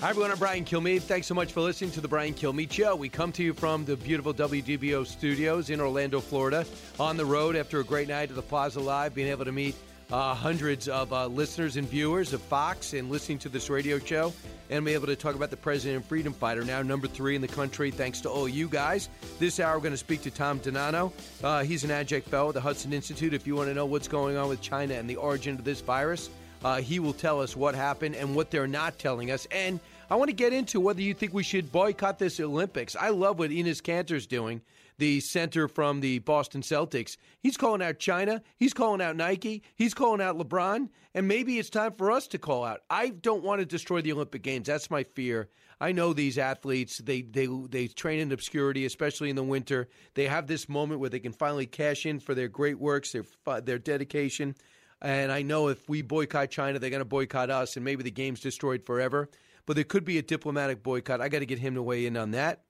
Hi, everyone. I'm Brian Kilmeade. Thanks so much for listening to the Brian Kilmeade Show. We come to you from the beautiful WDBO studios in Orlando, Florida, on the road after a great night at the Plaza Live, being able to meet uh, hundreds of uh, listeners and viewers of Fox and listening to this radio show, and be able to talk about the president and freedom fighter, now number three in the country, thanks to all you guys. This hour, we're going to speak to Tom DiNanno. Uh, he's an adjunct fellow at the Hudson Institute. If you want to know what's going on with China and the origin of this virus, uh, he will tell us what happened and what they're not telling us. And I want to get into whether you think we should boycott this Olympics. I love what Enes Kanter's doing, the center from the Boston Celtics. He's calling out China. He's calling out Nike. He's calling out LeBron. And maybe it's time for us to call out. I don't want to destroy the Olympic Games. That's my fear. I know these athletes. They they they train in obscurity, especially in the winter. They have this moment where they can finally cash in for their great works, their their dedication. And I know if we boycott China, they're going to boycott us, and maybe the game's destroyed forever. But there could be a diplomatic boycott. I got to get him to weigh in on that.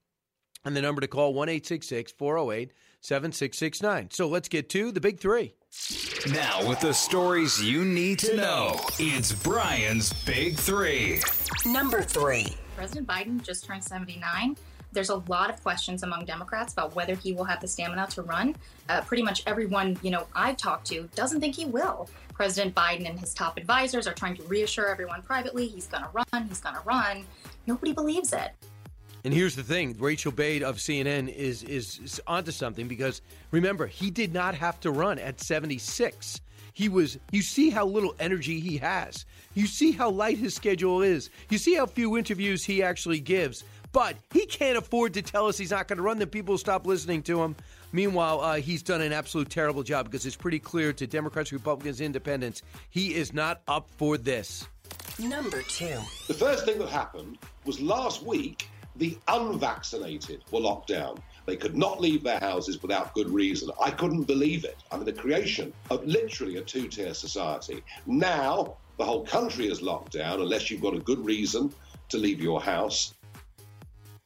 And the number to call one eight six six four zero eight seven six six nine. So let's get to the big three. Now, with the stories you need to know, it's Brian's Big Three. Number three. President Biden just turned 79. There's a lot of questions among Democrats about whether he will have the stamina to run. Uh, pretty much everyone, you know, I've talked to doesn't think he will. President Biden and his top advisors are trying to reassure everyone privately he's going to run, he's going to run. Nobody believes it. And here's the thing: Rachel Bade of CNN is, is is onto something because remember he did not have to run at 76. He was. You see how little energy he has. You see how light his schedule is. You see how few interviews he actually gives. But he can't afford to tell us he's not going to run. Then people will stop listening to him. Meanwhile, uh, he's done an absolute terrible job because it's pretty clear to Democrats, Republicans, Independents, he is not up for this. Number two. The first thing that happened was last week, the unvaccinated were locked down. They could not leave their houses without good reason. I couldn't believe it. I mean, the creation of literally a two tier society. Now, the whole country is locked down unless you've got a good reason to leave your house.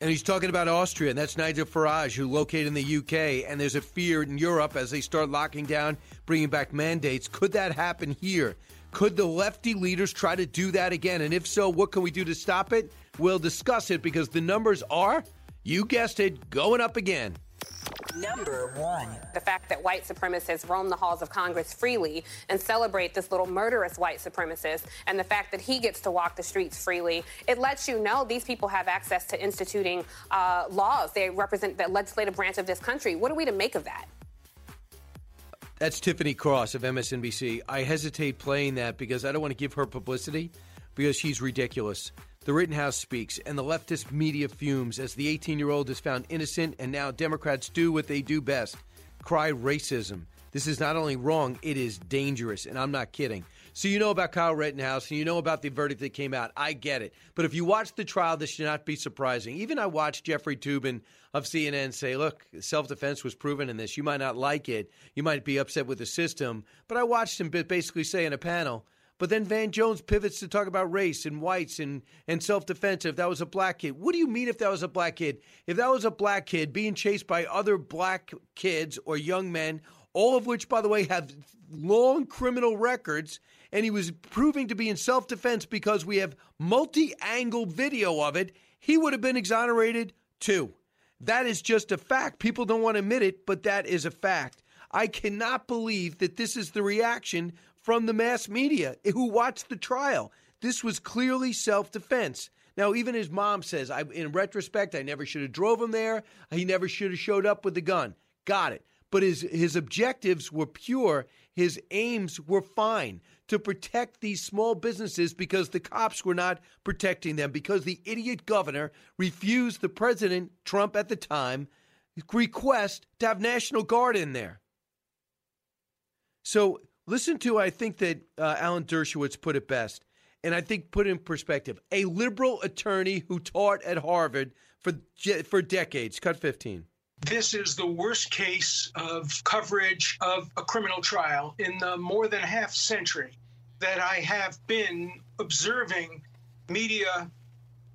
And he's talking about Austria, and that's Nigel Farage, who located in the UK. And there's a fear in Europe as they start locking down, bringing back mandates. Could that happen here? Could the lefty leaders try to do that again? And if so, what can we do to stop it? We'll discuss it because the numbers are, you guessed it, going up again. Number one. The fact that white supremacists roam the halls of Congress freely and celebrate this little murderous white supremacist, and the fact that he gets to walk the streets freely, it lets you know these people have access to instituting uh, laws. They represent the legislative branch of this country. What are we to make of that? That's Tiffany Cross of MSNBC. I hesitate playing that because I don't want to give her publicity because she's ridiculous. The Rittenhouse speaks, and the leftist media fumes as the 18 year old is found innocent, and now Democrats do what they do best cry racism. This is not only wrong, it is dangerous, and I'm not kidding. So, you know about Kyle Rittenhouse, and you know about the verdict that came out. I get it. But if you watch the trial, this should not be surprising. Even I watched Jeffrey Toobin of CNN say, look, self defense was proven in this. You might not like it, you might be upset with the system. But I watched him basically say in a panel, but then Van Jones pivots to talk about race and whites and, and self defense if that was a black kid. What do you mean if that was a black kid? If that was a black kid being chased by other black kids or young men, all of which, by the way, have long criminal records, and he was proving to be in self defense because we have multi angle video of it, he would have been exonerated too. That is just a fact. People don't want to admit it, but that is a fact. I cannot believe that this is the reaction from the mass media who watched the trial. This was clearly self defense. Now, even his mom says, I, in retrospect, I never should have drove him there. He never should have showed up with the gun. Got it. But his, his objectives were pure. His aims were fine to protect these small businesses because the cops were not protecting them, because the idiot governor refused the president, Trump at the time, request to have National Guard in there. So Listen to, I think that uh, Alan Dershowitz put it best. And I think put in perspective, a liberal attorney who taught at Harvard for for decades. Cut 15. This is the worst case of coverage of a criminal trial in the more than half century that I have been observing media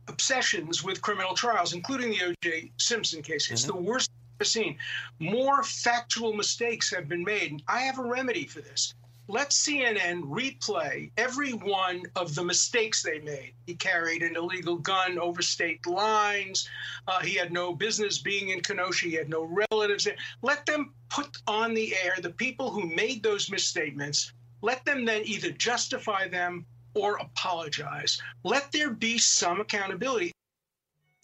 obsessions with criminal trials, including the O.J. Simpson case. It's mm-hmm. the worst I've ever seen. More factual mistakes have been made. I have a remedy for this. Let CNN replay every one of the mistakes they made. He carried an illegal gun over state lines. Uh, he had no business being in Kenosha. He had no relatives there. Let them put on the air the people who made those misstatements. Let them then either justify them or apologize. Let there be some accountability.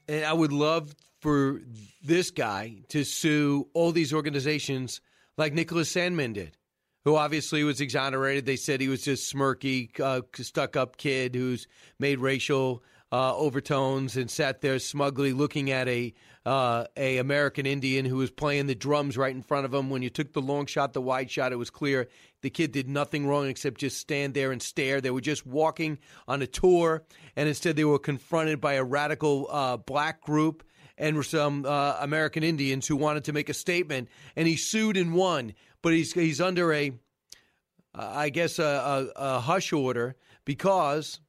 And I would love for this guy to sue all these organizations like Nicholas Sandmann did, who obviously was exonerated. They said he was just smirky, uh, stuck up kid who's made racial uh, overtones and sat there smugly looking at a uh, a American Indian who was playing the drums right in front of him. When you took the long shot, the wide shot, it was clear the kid did nothing wrong except just stand there and stare. They were just walking on a tour, and instead they were confronted by a radical uh, black group and some uh, American Indians who wanted to make a statement. And he sued and won, but he's he's under a, I guess a, a, a hush order because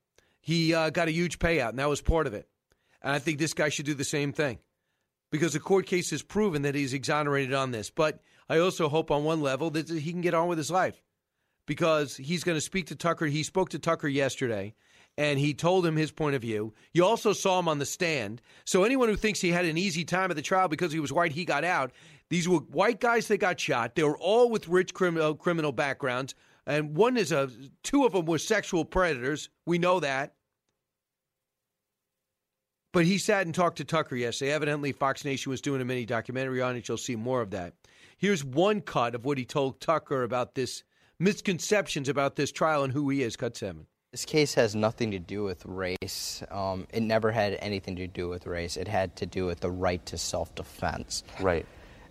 he uh, got a huge payout, and that was part of it. And I think this guy should do the same thing because the court case has proven that he's exonerated on this. But I also hope on one level that he can get on with his life because he's going to speak to Tucker. He spoke to Tucker yesterday and he told him his point of view. You also saw him on the stand. So anyone who thinks he had an easy time at the trial because he was white, he got out. These were white guys that got shot. They were all with rich criminal uh, criminal backgrounds and one is a two of them were sexual predators. We know that. But he sat and talked to Tucker yesterday. Evidently, Fox Nation was doing a mini documentary on it. You'll see more of that. Here's one cut of what he told Tucker about this misconceptions about this trial and who he is. Cut seven. This case has nothing to do with race. Um, it never had anything to do with race. It had to do with the right to self defense. Right.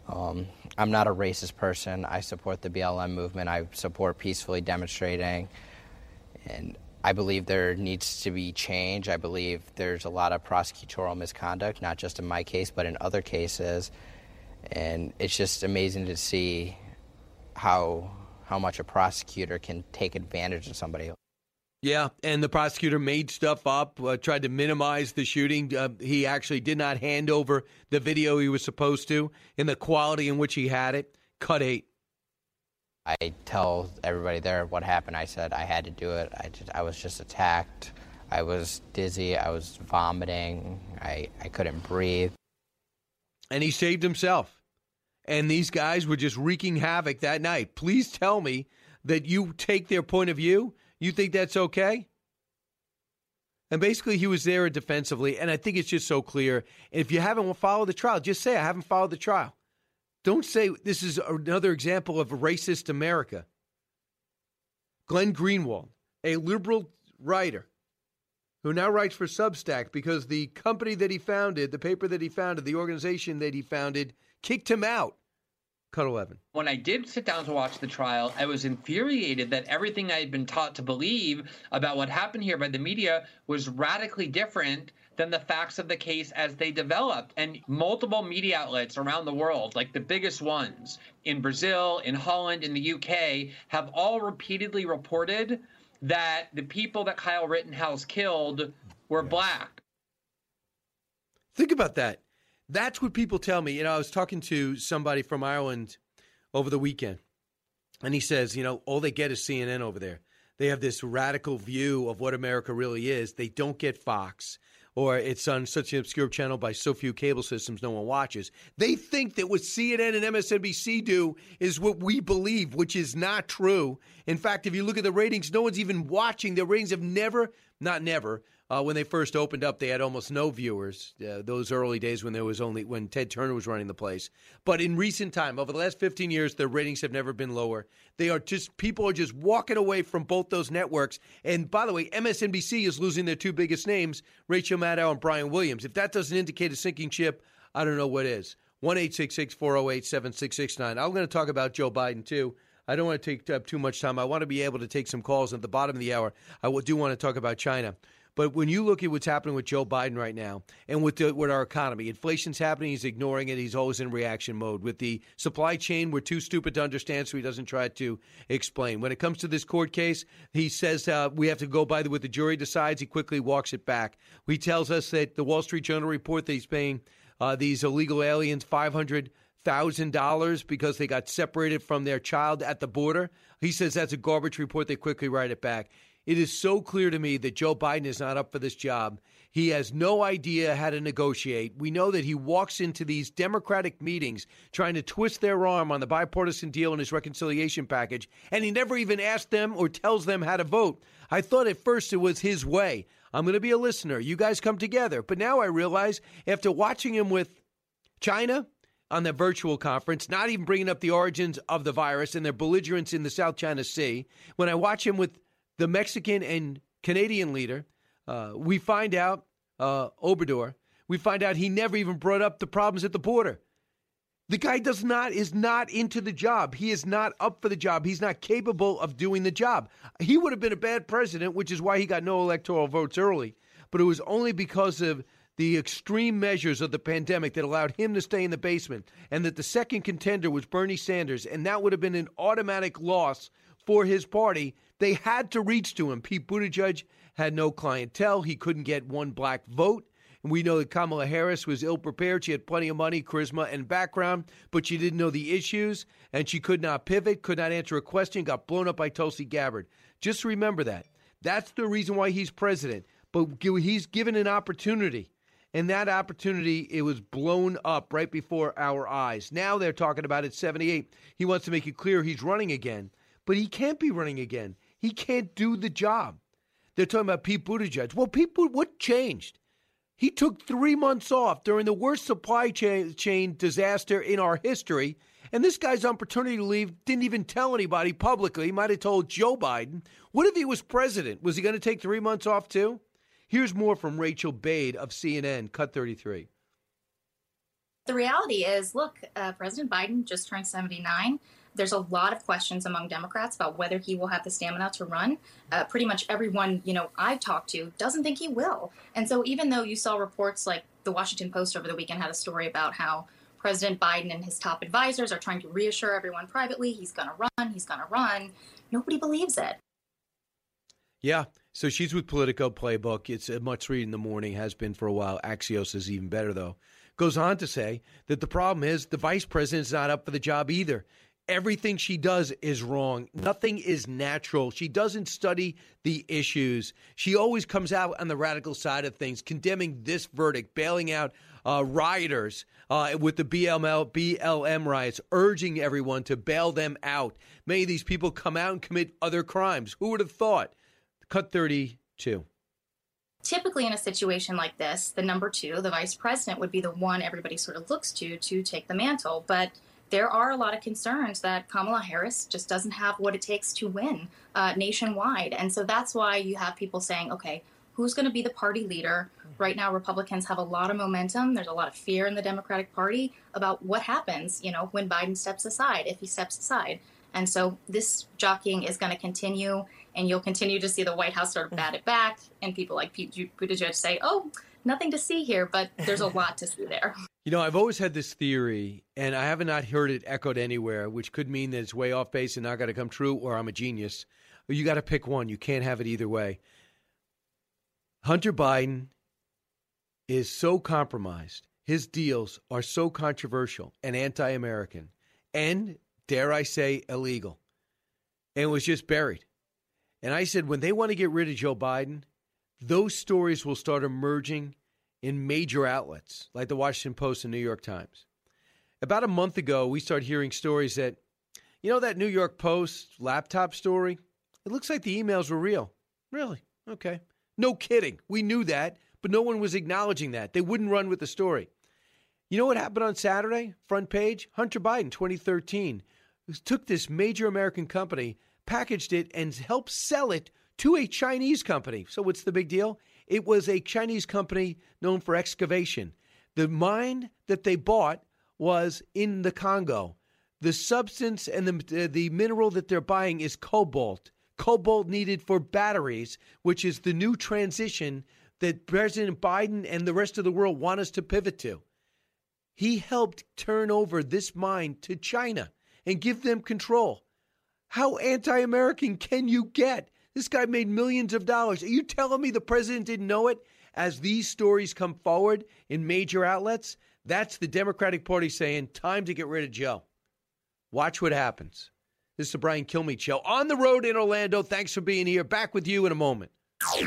Um, I'm not a racist person. I support the BLM movement. I support peacefully demonstrating. And I believe there needs to be change. I believe there's a lot of prosecutorial misconduct, not just in my case, but in other cases. And it's just amazing to see how how much a prosecutor can take advantage of somebody. Yeah, and the prosecutor made stuff up, uh, tried to minimize the shooting. Uh, he actually did not hand over the video he was supposed to in the quality in which he had it. Cut eight. I tell everybody there what happened. I said I had to do it. I, just, I was just attacked. I was dizzy. I was vomiting. I, I couldn't breathe. And he saved himself. And these guys were just wreaking havoc that night. Please tell me that you take their point of view you think that's okay? And basically, he was there defensively, and I think it's just so clear. If you haven't followed the trial, just say, I haven't followed the trial. Don't say this is another example of racist America. Glenn Greenwald, a liberal writer who now writes for Substack because the company that he founded, the paper that he founded, the organization that he founded, kicked him out Cut 11. When I did sit down to watch the trial, I was infuriated that everything I had been taught to believe about what happened here by the media was radically different than the facts of the case as they developed. And multiple media outlets around the world, like the biggest ones in Brazil, in Holland, in the UK, have all repeatedly reported that the people that Kyle Rittenhouse killed were black. Think about that. That's what people tell me. You know, I was talking to somebody from Ireland over the weekend, and he says, you know, all they get is CNN over there. They have this radical view of what America really is. They don't get Fox, or it's on such an obscure channel by so few cable systems no one watches. They think that what CNN and MSNBC do is what we believe, which is not true. In fact, if you look at the ratings, no one's even watching. The ratings have never, not never, uh, when they first opened up, they had almost no viewers. Uh, those early days when there was only when Ted Turner was running the place. But in recent time, over the last 15 years, their ratings have never been lower. They are just people are just walking away from both those networks. And by the way, MSNBC is losing their two biggest names, Rachel Maddow and Brian Williams. If that doesn't indicate a sinking ship, I don't know what is. One eight six six four zero oh eight seven six six nine. I'm going to talk about Joe Biden too. I don't want to take up too much time. I want to be able to take some calls at the bottom of the hour. I do want to talk about China. But when you look at what's happening with Joe Biden right now and with the, with our economy, inflation's happening. He's ignoring it. He's always in reaction mode. With the supply chain, we're too stupid to understand, so he doesn't try to explain. When it comes to this court case, he says uh, we have to go by the, what the jury decides. He quickly walks it back. He tells us that the Wall Street Journal report that he's paying uh, these illegal aliens five hundred thousand dollars because they got separated from their child at the border. He says that's a garbage report. They quickly write it back. It is so clear to me that Joe Biden is not up for this job. He has no idea how to negotiate. We know that he walks into these Democratic meetings trying to twist their arm on the bipartisan deal and his reconciliation package, and he never even asks them or tells them how to vote. I thought at first it was his way. I'm going to be a listener. You guys come together. But now I realize after watching him with China on the virtual conference, not even bringing up the origins of the virus and their belligerence in the South China Sea, when I watch him with the Mexican and Canadian leader, uh, we find out, uh, Obrador, we find out he never even brought up the problems at the border. The guy does not is not into the job. He is not up for the job. He's not capable of doing the job. He would have been a bad president, which is why he got no electoral votes early. But it was only because of the extreme measures of the pandemic that allowed him to stay in the basement, and that the second contender was Bernie Sanders, and that would have been an automatic loss for his party they had to reach to him. Pete Buttigieg had no clientele. He couldn't get one black vote. And we know that Kamala Harris was ill prepared. She had plenty of money, charisma, and background, but she didn't know the issues, and she could not pivot, could not answer a question, got blown up by Tulsi Gabbard. Just remember that. That's the reason why he's president. But he's given an opportunity, and that opportunity it was blown up right before our eyes. Now they're talking about it 78. He wants to make it clear he's running again, but he can't be running again. He can't do the job. They're talking about Pete Buttigieg. Well, Pete, what changed? He took three months off during the worst supply chain, disaster in our history. And this guy's on paternity leave didn't even tell anybody publicly. He might have told Joe Biden. What if he was president? Was he going to take three months off too? Here's more from Rachel Bade of CNN, Cut 33. The reality is look, uh, President Biden just turned 79 there's a lot of questions among Democrats about whether he will have the stamina to run. Uh, pretty much everyone you know I've talked to doesn't think he will. And so even though you saw reports like the Washington Post over the weekend had a story about how President Biden and his top advisors are trying to reassure everyone privately he's going to run, he's going to run, nobody believes it. Yeah. So she's with Politico Playbook. It's a much read in the morning, has been for a while. Axios is even better, though. Goes on to say that the problem is the vice president's not up for the job either everything she does is wrong. Nothing is natural. She doesn't study the issues. She always comes out on the radical side of things, condemning this verdict, bailing out uh, rioters uh, with the BLM, BLM riots, urging everyone to bail them out. Many of these people come out and commit other crimes. Who would have thought? Cut 32 typically in a situation like this the number two the vice president would be the one everybody sort of looks to to take the mantle but there are a lot of concerns that Kamala Harris just doesn't have what it takes to win uh, nationwide. And so that's why you have people saying, okay, who's going to be the party leader? Right now, Republicans have a lot of momentum. There's a lot of fear in the Democratic Party about what happens, you know, when Biden steps aside, if he steps aside. And so this jockeying is going to continue, and you'll continue to see the White House sort of bat it back, and people like Pete Buttigieg say, oh, nothing to see here, but there's a lot to see there. You know, I've always had this theory, and I have not heard it echoed anywhere, which could mean that it's way off base and not going to come true, or I'm a genius. You got to pick one. You can't have it either way. Hunter Biden is so compromised. His deals are so controversial and anti American, and dare I say, illegal, and was just buried. And I said, when they want to get rid of Joe Biden, those stories will start emerging in major outlets like the Washington Post and New York Times. About a month ago, we started hearing stories that, you know, that New York Post laptop story? It looks like the emails were real. Really? Okay. No kidding. We knew that, but no one was acknowledging that. They wouldn't run with the story. You know what happened on Saturday? Front page Hunter Biden, 2013, took this major American company, packaged it, and helped sell it to a Chinese company. So, what's the big deal? It was a Chinese company known for excavation. The mine that they bought was in the Congo. The substance and the, the mineral that they're buying is cobalt. Cobalt needed for batteries, which is the new transition that President Biden and the rest of the world want us to pivot to. He helped turn over this mine to China and give them control. How anti American can you get? This guy made millions of dollars. Are you telling me the president didn't know it? As these stories come forward in major outlets, that's the Democratic Party saying, time to get rid of Joe. Watch what happens. This is the Brian Kilmeade Show on the road in Orlando. Thanks for being here. Back with you in a moment.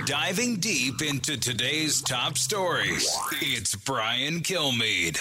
Diving deep into today's top stories, it's Brian Kilmeade.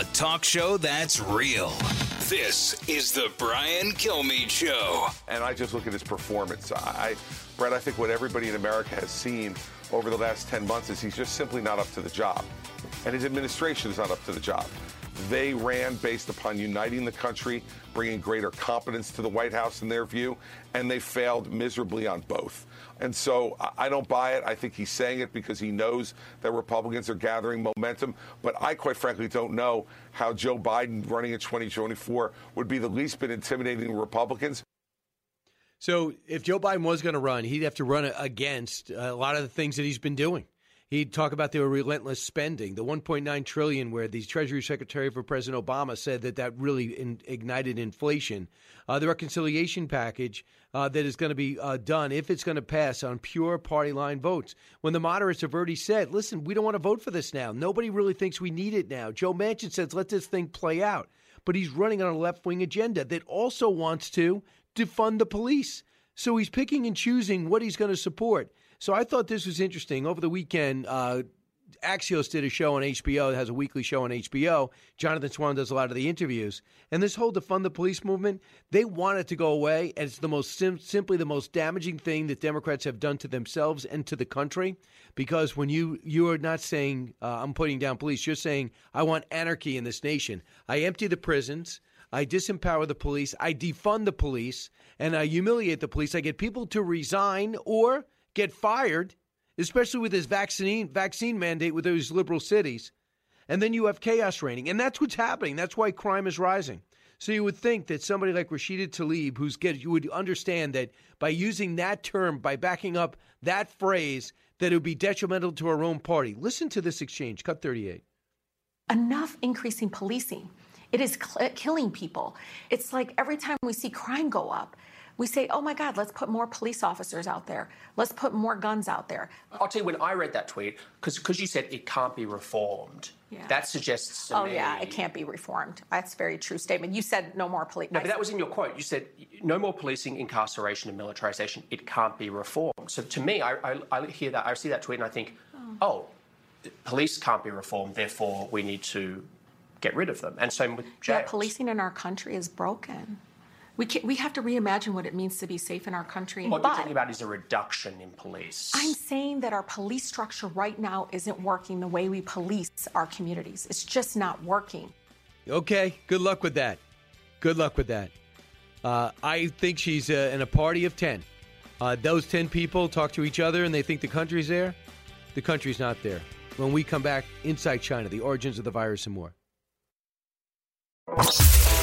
A talk show that's real. This is the Brian Kilmeade Show. And I just look at his performance. I, Brett, I think what everybody in America has seen over the last 10 months is he's just simply not up to the job. And his administration is not up to the job. They ran based upon uniting the country, bringing greater competence to the White House in their view, and they failed miserably on both. And so I don't buy it. I think he's saying it because he knows that Republicans are gathering momentum. But I quite frankly don't know how Joe Biden running in 2024 would be the least bit intimidating Republicans. So if Joe Biden was going to run, he'd have to run against a lot of the things that he's been doing. He'd talk about the relentless spending, the 1.9 trillion, where the Treasury Secretary for President Obama said that that really in, ignited inflation. Uh, the reconciliation package uh, that is going to be uh, done, if it's going to pass, on pure party line votes. When the moderates have already said, "Listen, we don't want to vote for this now. Nobody really thinks we need it now." Joe Manchin says, "Let this thing play out," but he's running on a left wing agenda that also wants to defund the police. So he's picking and choosing what he's going to support. So I thought this was interesting. Over the weekend, uh, Axios did a show on HBO. Has a weekly show on HBO. Jonathan Swan does a lot of the interviews. And this whole defund the police movement, they want it to go away. And it's the most sim- simply the most damaging thing that Democrats have done to themselves and to the country. Because when you you are not saying uh, I'm putting down police, you're saying I want anarchy in this nation. I empty the prisons. I disempower the police. I defund the police, and I humiliate the police. I get people to resign or get fired, especially with this vaccine vaccine mandate with those liberal cities. And then you have chaos reigning. And that's what's happening. That's why crime is rising. So you would think that somebody like Rashida Tlaib, who's get, you would understand that by using that term, by backing up that phrase, that it would be detrimental to our own party. Listen to this exchange, cut 38. Enough increasing policing. It is cl- killing people. It's like every time we see crime go up, we say, oh my God, let's put more police officers out there. Let's put more guns out there. I'll tell you, when I read that tweet, because you said it can't be reformed, Yeah. that suggests to oh me. yeah, it can't be reformed. That's a very true statement. You said no more police. No, but that was in your quote. You said no more policing, incarceration, and militarization. It can't be reformed. So to me, I, I, I hear that, I see that tweet, and I think, oh, oh police can't be reformed. Therefore, we need to get rid of them. And same with yeah, policing in our country is broken. We can, we have to reimagine what it means to be safe in our country. What but you're talking about is a reduction in police. I'm saying that our police structure right now isn't working the way we police our communities. It's just not working. Okay, good luck with that. Good luck with that. Uh, I think she's uh, in a party of 10. Uh, those 10 people talk to each other and they think the country's there. The country's not there. When we come back, Inside China, the origins of the virus and more.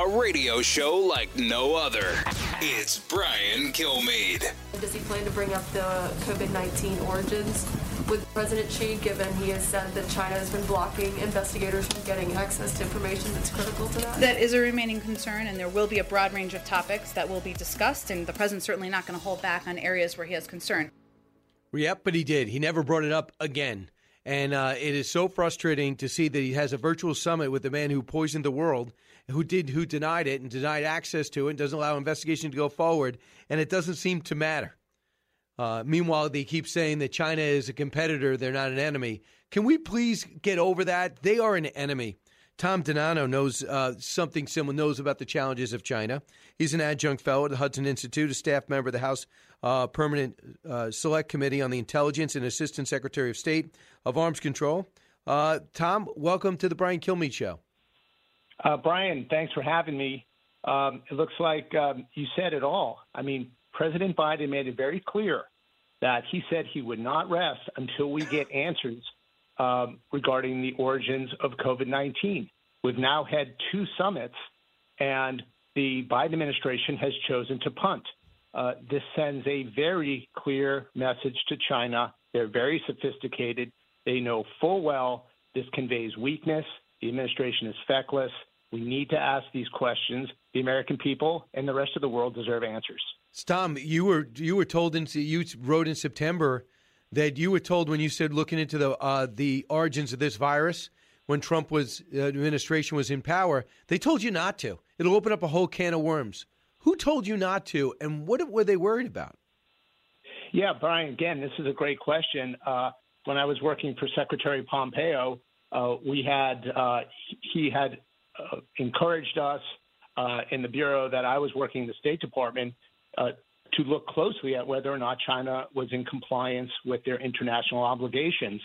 A radio show like no other. It's Brian Kilmeade. Does he plan to bring up the COVID 19 origins with President Xi, given he has said that China has been blocking investigators from getting access to information that's critical to that? That is a remaining concern, and there will be a broad range of topics that will be discussed, and the president's certainly not going to hold back on areas where he has concern. Yep, but he did. He never brought it up again. And uh, it is so frustrating to see that he has a virtual summit with the man who poisoned the world, who did, who denied it and denied access to it, and doesn't allow investigation to go forward, and it doesn't seem to matter. Uh, meanwhile, they keep saying that China is a competitor; they're not an enemy. Can we please get over that? They are an enemy. Tom DiNanno knows uh, something similar, knows about the challenges of China. He's an adjunct fellow at the Hudson Institute, a staff member of the House uh, Permanent uh, Select Committee on the Intelligence and Assistant Secretary of State of Arms Control. Uh, Tom, welcome to the Brian Kilmeade Show. Uh, Brian, thanks for having me. Um, it looks like um, you said it all. I mean, President Biden made it very clear that he said he would not rest until we get answers um, regarding the origins of COVID 19. We've now had two summits, and the Biden administration has chosen to punt. Uh, this sends a very clear message to China. They're very sophisticated. They know full well this conveys weakness. The administration is feckless. We need to ask these questions. The American people and the rest of the world deserve answers. Tom, you were you were told in you wrote in September that you were told when you said looking into the uh, the origins of this virus when Trump was uh, administration was in power, they told you not to. It'll open up a whole can of worms. Who told you not to, and what were they worried about? Yeah, Brian. Again, this is a great question. Uh, when I was working for Secretary Pompeo, uh, we had uh, he had uh, encouraged us uh, in the bureau that I was working in the State Department uh, to look closely at whether or not China was in compliance with their international obligations.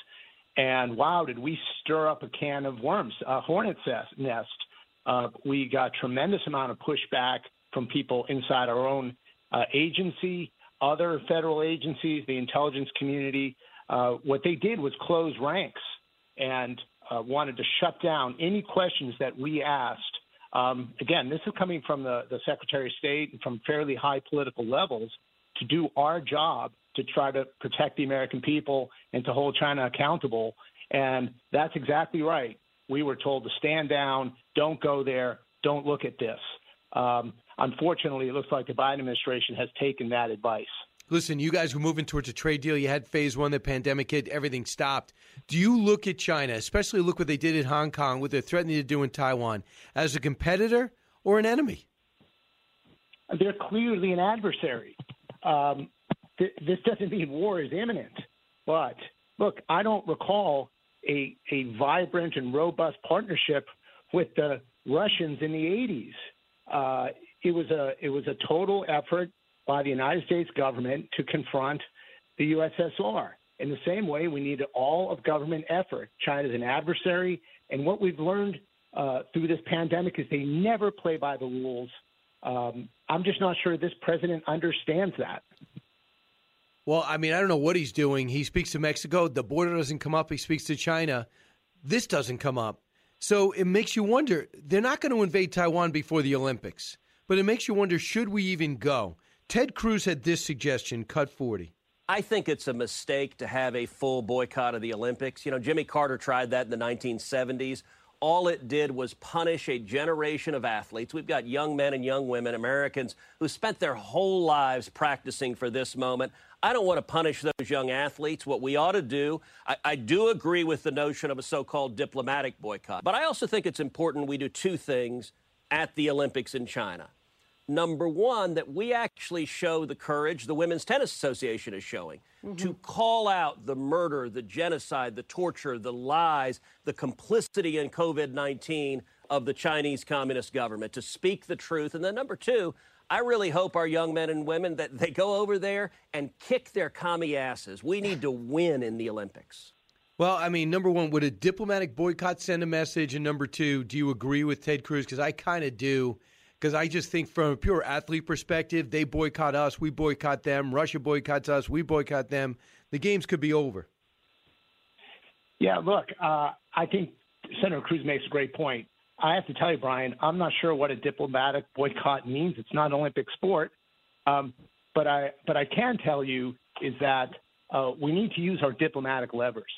And wow, did we stir up a can of worms, a hornet's nest. Uh, we got tremendous amount of pushback from people inside our own uh, agency, other federal agencies, the intelligence community. What they did was close ranks and uh, wanted to shut down any questions that we asked um, again, this is coming from the, the Secretary of State and from fairly high political levels to do our job to try to protect the American people and to hold China accountable. And that's exactly right. We were told to stand down, don't go there, don't look at this. Um, unfortunately, it looks like the Biden administration has taken that advice. Listen, you guys were moving towards a trade deal. You had phase one, the pandemic hit, everything stopped. Do you look at China, especially look what they did in Hong Kong, what they're threatening to do in Taiwan, as a competitor or an enemy? They're clearly an adversary. Um, th- this doesn't mean war is imminent, but look, I don't recall a, a vibrant and robust partnership with the Russians in the 80s. Uh, it was a it was a total effort by the United States government to confront the USSR. In the same way, we need all of government effort. China is an adversary, and what we've learned uh, through this pandemic is they never play by the rules. Um, I'm just not sure this president understands that. Well, I mean, I don't know what he's doing. He speaks to Mexico, the border doesn't come up. He speaks to China, this doesn't come up. So it makes you wonder. They're not going to invade Taiwan before the Olympics, but it makes you wonder should we even go? Ted Cruz had this suggestion cut 40. I think it's a mistake to have a full boycott of the Olympics. You know, Jimmy Carter tried that in the 1970s. All it did was punish a generation of athletes. We've got young men and young women, Americans, who spent their whole lives practicing for this moment. I don't want to punish those young athletes. What we ought to do, I, I do agree with the notion of a so called diplomatic boycott. But I also think it's important we do two things at the Olympics in China number one, that we actually show the courage the Women's Tennis Association is showing mm-hmm. to call out the murder, the genocide, the torture, the lies, the complicity in COVID 19 of the Chinese Communist government, to speak the truth. And then number two, I really hope our young men and women that they go over there and kick their commie asses. We need to win in the Olympics. Well, I mean, number one, would a diplomatic boycott send a message? And number two, do you agree with Ted Cruz? Because I kind of do because I just think from a pure athlete perspective, they boycott us, we boycott them. Russia boycotts us, we boycott them. The games could be over. Yeah, look, uh, I think Senator Cruz makes a great point. I have to tell you, Brian, I'm not sure what a diplomatic boycott means. It's not an Olympic sport. Um, but I but I can tell you is that uh, we need to use our diplomatic levers.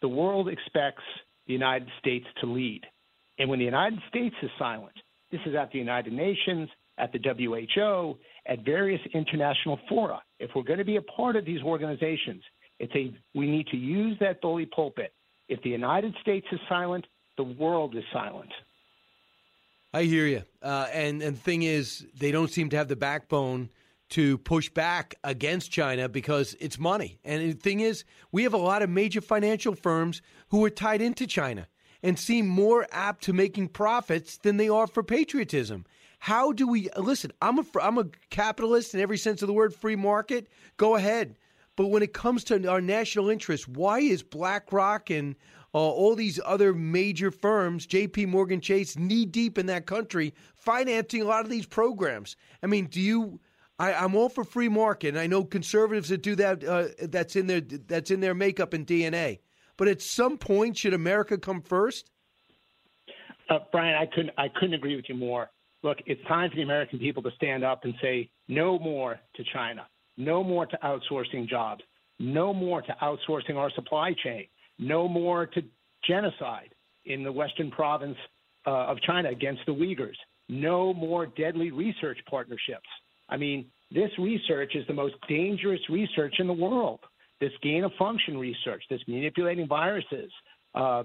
The world expects the United States to lead, and when the United States is silent, this is at the United Nations, at the WHO, at various international fora. If we're going to be a part of these organizations, it's a we need to use that bully pulpit. If the United States is silent, the world is silent. I hear you. Uh, and and the thing is, they don't seem to have the backbone to push back against China because it's money. And the thing is, we have a lot of major financial firms who are tied into China and seem more apt to making profits than they are for patriotism. How do we listen? I'm a I'm a capitalist in every sense of the word, free market. Go ahead. But when it comes to our national interest, why is BlackRock and uh, all these other major firms, J.P. Morgan Chase, knee deep in that country, financing a lot of these programs? I mean, do you? I, am all for free market, and I know conservatives that do that. Uh, that's in their that's in their makeup and DNA. But at some point, should America come first? Uh, Brian, I couldn't I couldn't agree with you more. Look, it's time for the American people to stand up and say no more to China, no more to outsourcing jobs, no more to outsourcing our supply chain, no more to genocide in the western province uh, of China against the Uyghurs, no more deadly research partnerships. I mean, this research is the most dangerous research in the world. This gain of function research, this manipulating viruses. Uh,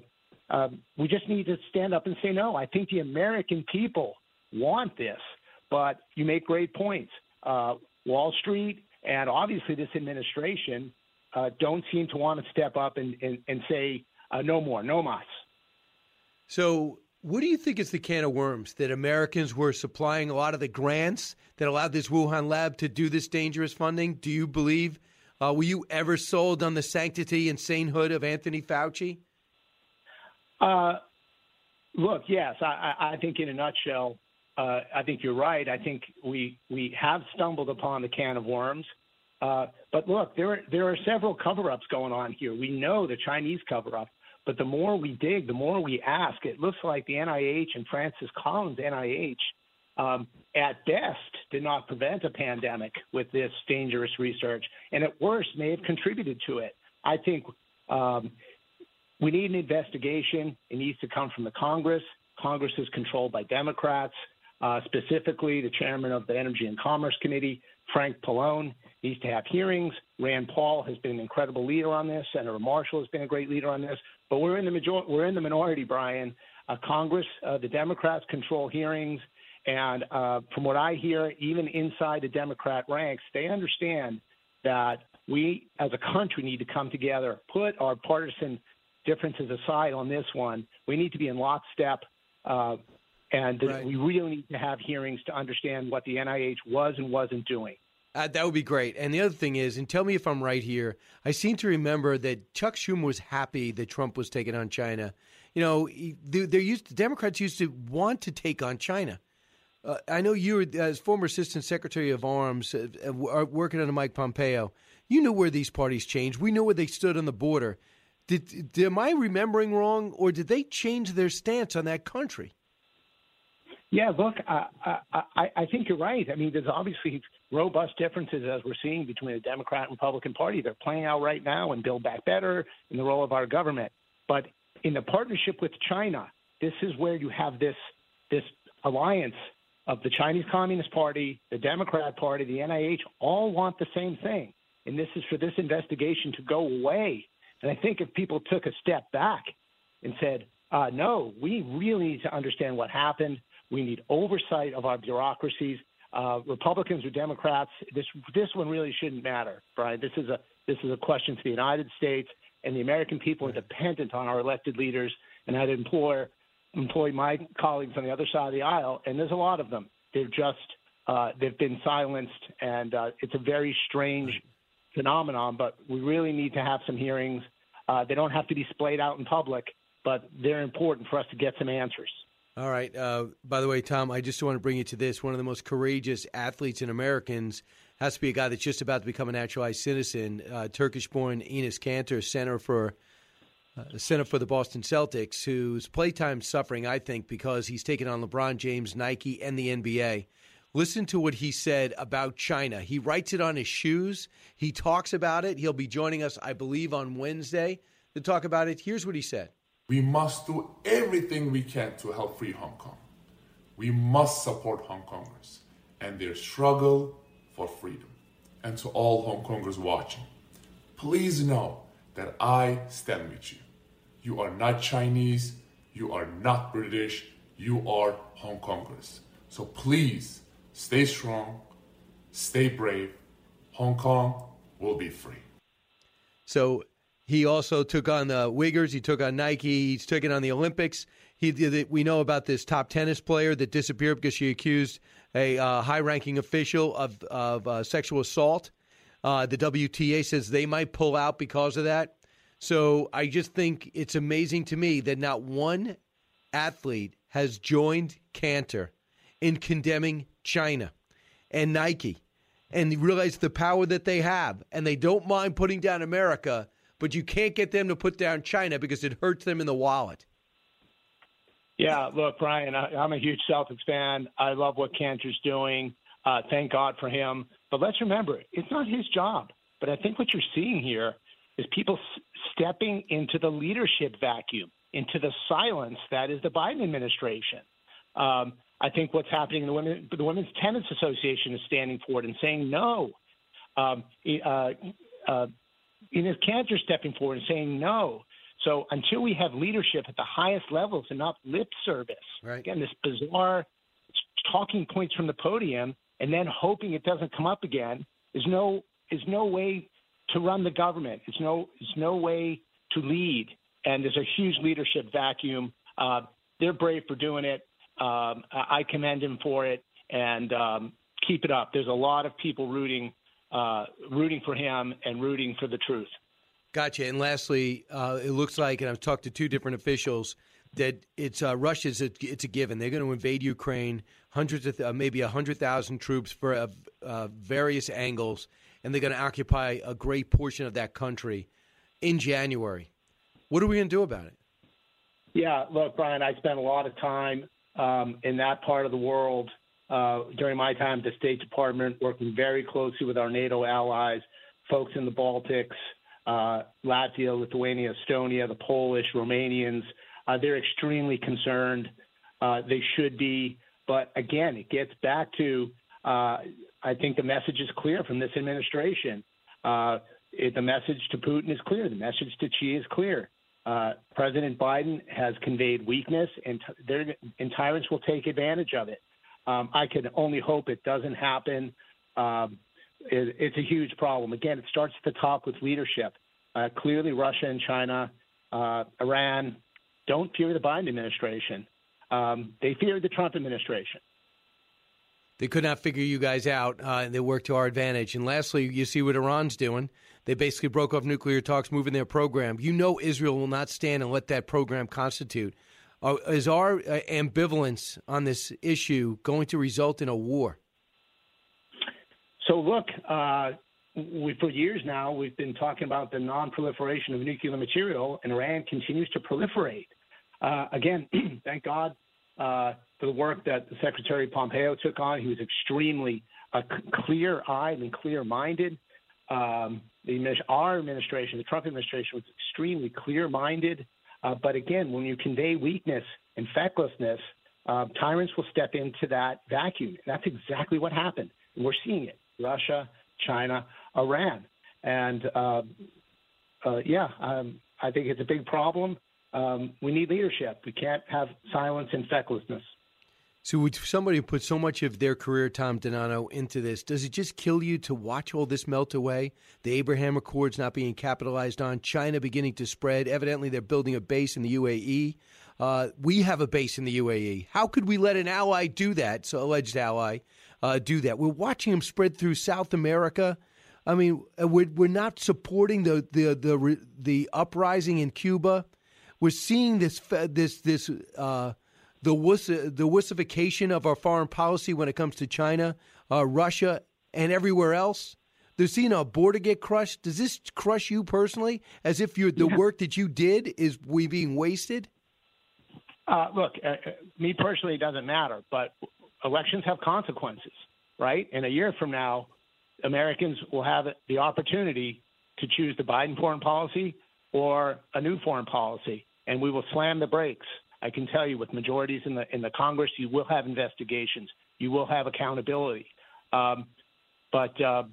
uh, we just need to stand up and say no. I think the American people want this, but you make great points. Uh, Wall Street and obviously this administration uh, don't seem to want to step up and, and, and say uh, no more, no mas. So, what do you think is the can of worms that Americans were supplying a lot of the grants that allowed this Wuhan lab to do this dangerous funding? Do you believe? Uh, were you ever sold on the sanctity and sainthood of Anthony Fauci? Uh, look, yes, I, I think in a nutshell, uh, I think you're right. I think we we have stumbled upon the can of worms. Uh, but look, there are, there are several cover-ups going on here. We know the Chinese cover-up, but the more we dig, the more we ask. It looks like the NIH and Francis Collins NIH, um, at best, did not prevent a pandemic with this dangerous research, and at worst, may have contributed to it. I think um, we need an investigation. It needs to come from the Congress. Congress is controlled by Democrats uh, specifically the chairman of the Energy and Commerce Committee, Frank Pallone, needs to have hearings. Rand Paul has been an incredible leader on this. Senator Marshall has been a great leader on this. But we're in the major- we're in the minority, Brian. Uh, Congress, uh, the Democrats control hearings, and uh, from what I hear, even inside the Democrat ranks, they understand that we, as a country, need to come together, put our partisan differences aside on this one. We need to be in lockstep. Uh, and right. we really need to have hearings to understand what the NIH was and wasn't doing. Uh, that would be great. And the other thing is, and tell me if I'm right here, I seem to remember that Chuck Schumer was happy that Trump was taking on China. You know, they used the Democrats used to want to take on China. Uh, I know you, were, as former Assistant Secretary of Arms, uh, uh working under Mike Pompeo. You knew where these parties changed. We know where they stood on the border. Did, did am I remembering wrong, or did they change their stance on that country? Yeah, look, I, I, I think you're right. I mean, there's obviously robust differences as we're seeing between the Democrat and Republican Party. They're playing out right now in Build Back Better, in the role of our government. But in the partnership with China, this is where you have this this alliance of the Chinese Communist Party, the Democrat Party, the NIH, all want the same thing. And this is for this investigation to go away. And I think if people took a step back and said, uh, no, we really need to understand what happened. We need oversight of our bureaucracies. Uh, Republicans or Democrats, this this one really shouldn't matter, Brian. This is a this is a question to the United States and the American people are dependent on our elected leaders. And I'd implore employ my colleagues on the other side of the aisle, and there's a lot of them. They've just uh, they've been silenced, and uh, it's a very strange phenomenon. But we really need to have some hearings. Uh, they don't have to be splayed out in public, but they're important for us to get some answers. All right. Uh, by the way, Tom, I just want to bring you to this. One of the most courageous athletes in Americans has to be a guy that's just about to become a naturalized citizen. Uh, Turkish-born Enes Kanter, center for uh, center for the Boston Celtics, whose playtime suffering, I think, because he's taken on LeBron James, Nike, and the NBA. Listen to what he said about China. He writes it on his shoes. He talks about it. He'll be joining us, I believe, on Wednesday to talk about it. Here's what he said. We must do everything we can to help free Hong Kong. We must support Hong Kongers and their struggle for freedom. And to all Hong Kongers watching, please know that I stand with you. You are not Chinese, you are not British, you are Hong Kongers. So please stay strong, stay brave. Hong Kong will be free. So he also took on the Uyghurs. He took on Nike. He's taken on the Olympics. He, we know about this top tennis player that disappeared because she accused a uh, high-ranking official of of uh, sexual assault. Uh, the WTA says they might pull out because of that. So I just think it's amazing to me that not one athlete has joined Kanter in condemning China and Nike and realize the power that they have. And they don't mind putting down America, but you can't get them to put down China because it hurts them in the wallet. Yeah, look, Brian, I, am a huge Celtics fan. I love what Kanter's doing. Uh, thank God for him. But let's remember, it's not his job. But I think what you're seeing here is people stepping into the leadership vacuum, into the silence that is the Biden administration. Um, I think what's happening in the women, the Women's Tennis Association is standing for it and saying no. Um, uh, uh, Enes Kanter stepping forward and saying no. So until we have leadership at the highest levels and not lip service, right. again, this bizarre talking points from the podium and then hoping it doesn't come up again is no is no way to run the government. It's no it's no way to lead. And there's a huge leadership vacuum. Uh, they're brave for doing it. Um, I commend him for it, and um, keep it up. There's a lot of people rooting uh, rooting for him and rooting for the truth. Gotcha. And lastly, uh, it looks like, and I've talked to two different officials, that it's uh, Russia's a, it's a given. They're going to invade Ukraine, hundreds of uh, maybe hundred thousand troops for uh, uh, various angles, and they're going to occupy a great portion of that country in January. What are we going to do about it? Yeah, look, Brian, I spent a lot of time um, in that part of the world uh, during my time at the State Department, working very closely with our NATO allies, folks in the Baltics uh, Latvia, Lithuania, Estonia, the Polish, Romanians. Uh, they're extremely concerned. Uh, they should be. But again, it gets back to uh, I think the message is clear from this administration. Uh, it, the message to Putin is clear. The message to Xi is clear. Uh, President Biden has conveyed weakness, and, t- and tyrants will take advantage of it. Um, I can only hope it doesn't happen. Um, it, it's a huge problem. Again, it starts at the top with leadership. Uh, clearly, Russia and China, uh, Iran don't fear the Biden administration. Um, they fear the Trump administration. They could not figure you guys out, uh, and they work to our advantage. And lastly, you see what Iran's doing. They basically broke off nuclear talks, moving their program. You know Israel will not stand and let that program constitute. Uh, is our uh, ambivalence on this issue going to result in a war? So, look, uh, we, for years now, we've been talking about the non-proliferation of nuclear material, and Iran continues to proliferate. Uh, again, thank God uh, for the work that Secretary Pompeo took on. He was extremely uh, clear-eyed and clear-minded. Um, the, our administration, the Trump administration, was extremely clear-minded. Uh, but again, when you convey weakness and fecklessness, uh, tyrants will step into that vacuum. That's exactly what happened. And we're seeing it. Russia, China, Iran. And uh, uh, yeah, um, I think it's a big problem. Um, we need leadership. We can't have silence and fecklessness. So, would somebody put so much of their career, Tom DiNanno, into this, does it just kill you to watch all this melt away? The Abraham Accords not being capitalized on, China beginning to spread. Evidently, they're building a base in the UAE. Uh, we have a base in the UAE. How could we let an ally do that, so alleged ally, uh, do that? We're watching them spread through South America. I mean, uh, we're, we're not supporting the, the, the, the uprising in Cuba. We're seeing this, this, this, uh, the wuss, the wussification of our foreign policy when it comes to China, uh, Russia, and everywhere else. They're seeing our border get crushed. Does this crush you personally, as if the yeah. work that you did is we being wasted? Uh, look, uh, me personally, it doesn't matter. But elections have consequences, right? And a year from now, Americans will have the opportunity to choose the Biden foreign policy or a new foreign policy, and we will slam the brakes. I can tell you, with majorities in the in the Congress, you will have investigations, you will have accountability, um, but uh,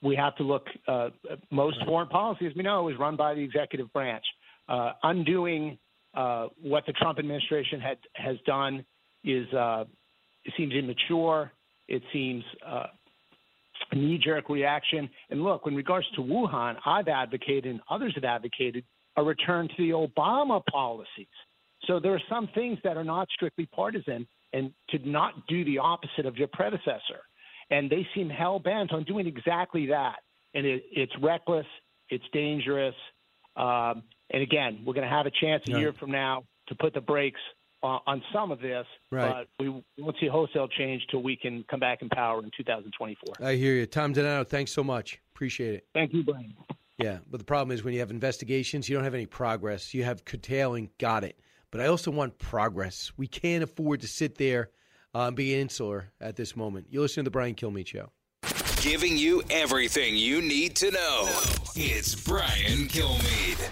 we have to look. Uh, most foreign policy, as we know, is run by the executive branch. Uh, undoing uh, what the Trump administration had has done is uh, it seems immature. It seems a knee-jerk reaction. And look, in regards to Wuhan, I've advocated and others have advocated a return to the Obama policies. So there are some things that are not strictly partisan, and to not do the opposite of your predecessor. And they seem hell bent on doing exactly that. And it, it's reckless. It's dangerous. Um, and again, we're going to have a chance a year from now to put the brakes on, on some of this, Right. but we won't see wholesale change till we can come back in power in 2024. I hear you. Tom DiNanno, thanks so much. Appreciate it. Thank you, Brian. Yeah, but the problem is when you have investigations, you don't have any progress. You have curtailing, got it. But I also want progress. We can't afford to sit there uh, and be insular at this moment. You listen to the Brian Kilmeade Show. Giving you everything you need to know. It's Brian Kilmeade.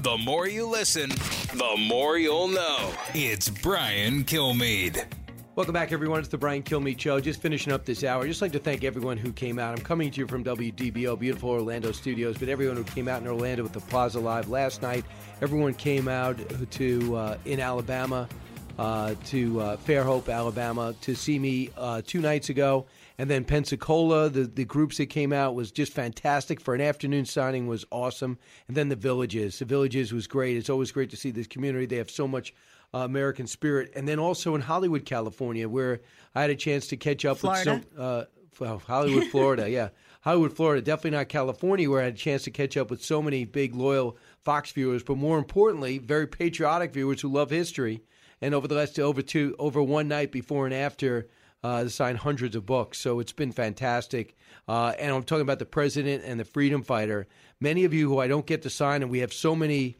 The more you listen, the more you'll know. It's Brian Kilmeade. Welcome back, everyone. It's the Brian Kilmeade Show. Just finishing up this hour. Just like to thank everyone who came out. I'm coming to you from WDBO, beautiful Orlando studios, but everyone who came out in Orlando with the Plaza Live last night. Everyone came out to uh, in Alabama, uh, to uh, Fairhope, Alabama, to see me uh, two nights ago. And then Pensacola, the, the groups that came out was just fantastic. For an afternoon signing was awesome. And then the Villages. The Villages was great. It's always great to see this community. They have so much uh, American spirit. And then also in Hollywood, California, where I had a chance to catch up Florida? with some uh, well, Hollywood, Florida. yeah, Hollywood, Florida. Definitely not California, where I had a chance to catch up with so many big loyal Fox viewers, but more importantly, very patriotic viewers who love history. And over the last over two over one night before and after. Uh, signed hundreds of books, so it's been fantastic. Uh, and I'm talking about the president and the freedom fighter. Many of you who I don't get to sign, and we have so many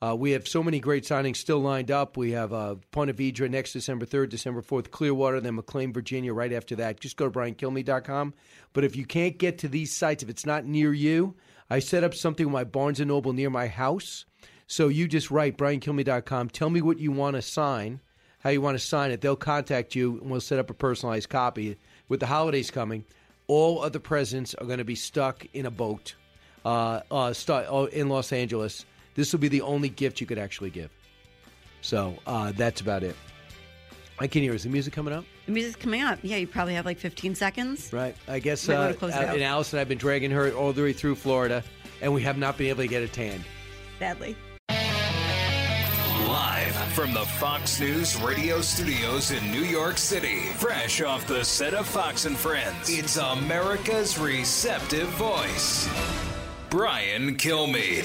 uh, we have so many great signings still lined up. We have uh, Ponte Vedra next December 3rd, December 4th, Clearwater, then McLean, Virginia right after that. Just go to briankilme.com. But if you can't get to these sites, if it's not near you, I set up something with my Barnes & Noble near my house. So you just write briankilme.com. Tell me what you want to sign, how you want to sign it. They'll contact you, and we'll set up a personalized copy. With the holidays coming, all of the presidents are going to be stuck in a boat uh, uh, stu- uh, in Los Angeles. This will be the only gift you could actually give. So uh, that's about it. I can hear. Is the music coming up? The music's coming up. Yeah, you probably have like 15 seconds. Right. I guess uh, uh, and Allison, I have been dragging her all the way through Florida, and we have not been able to get a tan. Sadly. Live from the Fox News radio studios in New York City, fresh off the set of Fox and Friends, it's America's receptive voice, Brian Kilmeade.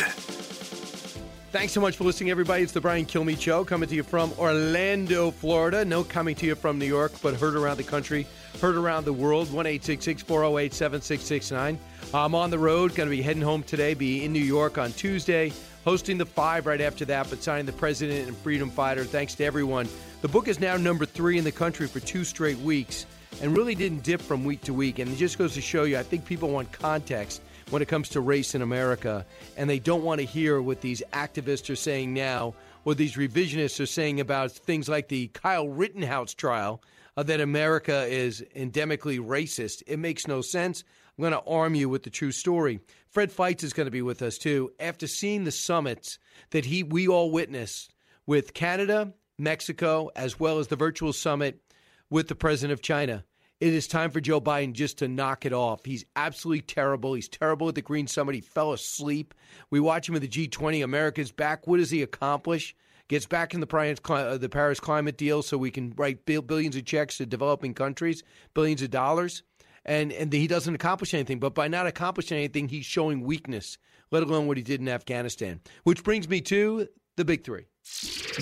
Thanks so much for listening, everybody. It's the Brian Kilmeade Show coming to you from Orlando, Florida. No coming to you from New York, but heard around the country, heard around the world. 1 408 7669. I'm on the road, going to be heading home today, be in New York on Tuesday, hosting the five right after that, but signing the president and freedom fighter. Thanks to everyone. The book is now number three in the country for two straight weeks and really didn't dip from week to week. And it just goes to show you, I think people want context when it comes to race in America, and they don't want to hear what these activists are saying now, or these revisionists are saying about things like the Kyle Rittenhouse trial, uh, that America is endemically racist. It makes no sense. I'm going to arm you with the true story. Fred Fleitz is going to be with us too. After seeing the summits that he we all witnessed with Canada, Mexico, as well as the virtual summit with the president of China. It is time for Joe Biden just to knock it off. He's absolutely terrible. He's terrible at the Green Summit. He fell asleep. We watch him at the G20. America's back. What does he accomplish? Gets back in the uh, the Paris climate deal so we can write billions of checks to developing countries, billions of dollars. And, and he doesn't accomplish anything. But by not accomplishing anything, he's showing weakness, let alone what he did in Afghanistan. Which brings me to the big three.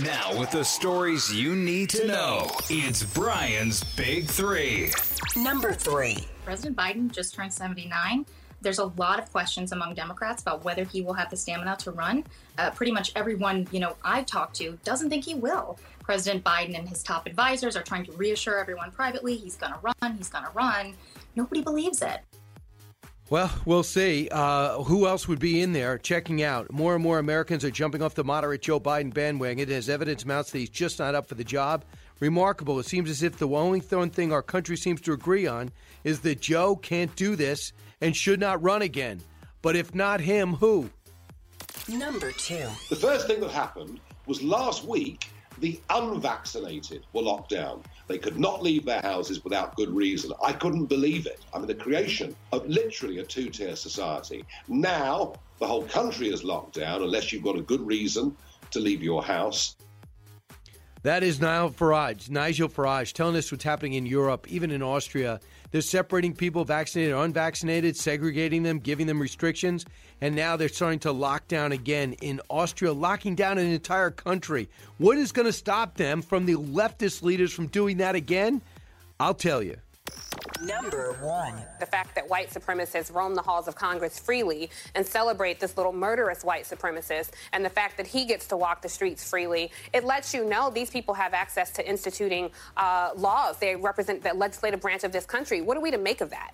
Now, with the stories you need to know, it's Brian's Big Three. Number three. President Biden just turned 79. There's a lot of questions among Democrats about whether he will have the stamina to run. Uh, pretty much everyone, you know, I've talked to doesn't think he will. President Biden and his top advisors are trying to reassure everyone privately he's going to run, he's going to run. Nobody believes it. Well, we'll see. Uh, who else would be in there checking out? More and more Americans are jumping off the moderate Joe Biden bandwagon as evidence mounts that he's just not up for the job. Remarkable. It seems as if the only thing our country seems to agree on is that Joe can't do this and should not run again. But if not him, who? Number two. The first thing that happened was last week, the unvaccinated were locked down. They could not leave their houses without good reason. I couldn't believe it. I mean, the creation of literally a two tier society. Now, the whole country is locked down unless you've got a good reason to leave your house. That is Nigel Farage, Nigel Farage, telling us what's happening in Europe, even in Austria. They're separating people vaccinated unvaccinated, segregating them, giving them restrictions, and now they're starting to lock down again in Austria, locking down an entire country. What is going to stop them from the leftist leaders from doing that again? I'll tell you. Number one. The fact that white supremacists roam the halls of Congress freely and celebrate this little murderous white supremacist, and the fact that he gets to walk the streets freely, it lets you know these people have access to instituting uh, laws. They represent the legislative branch of this country. What are we to make of that?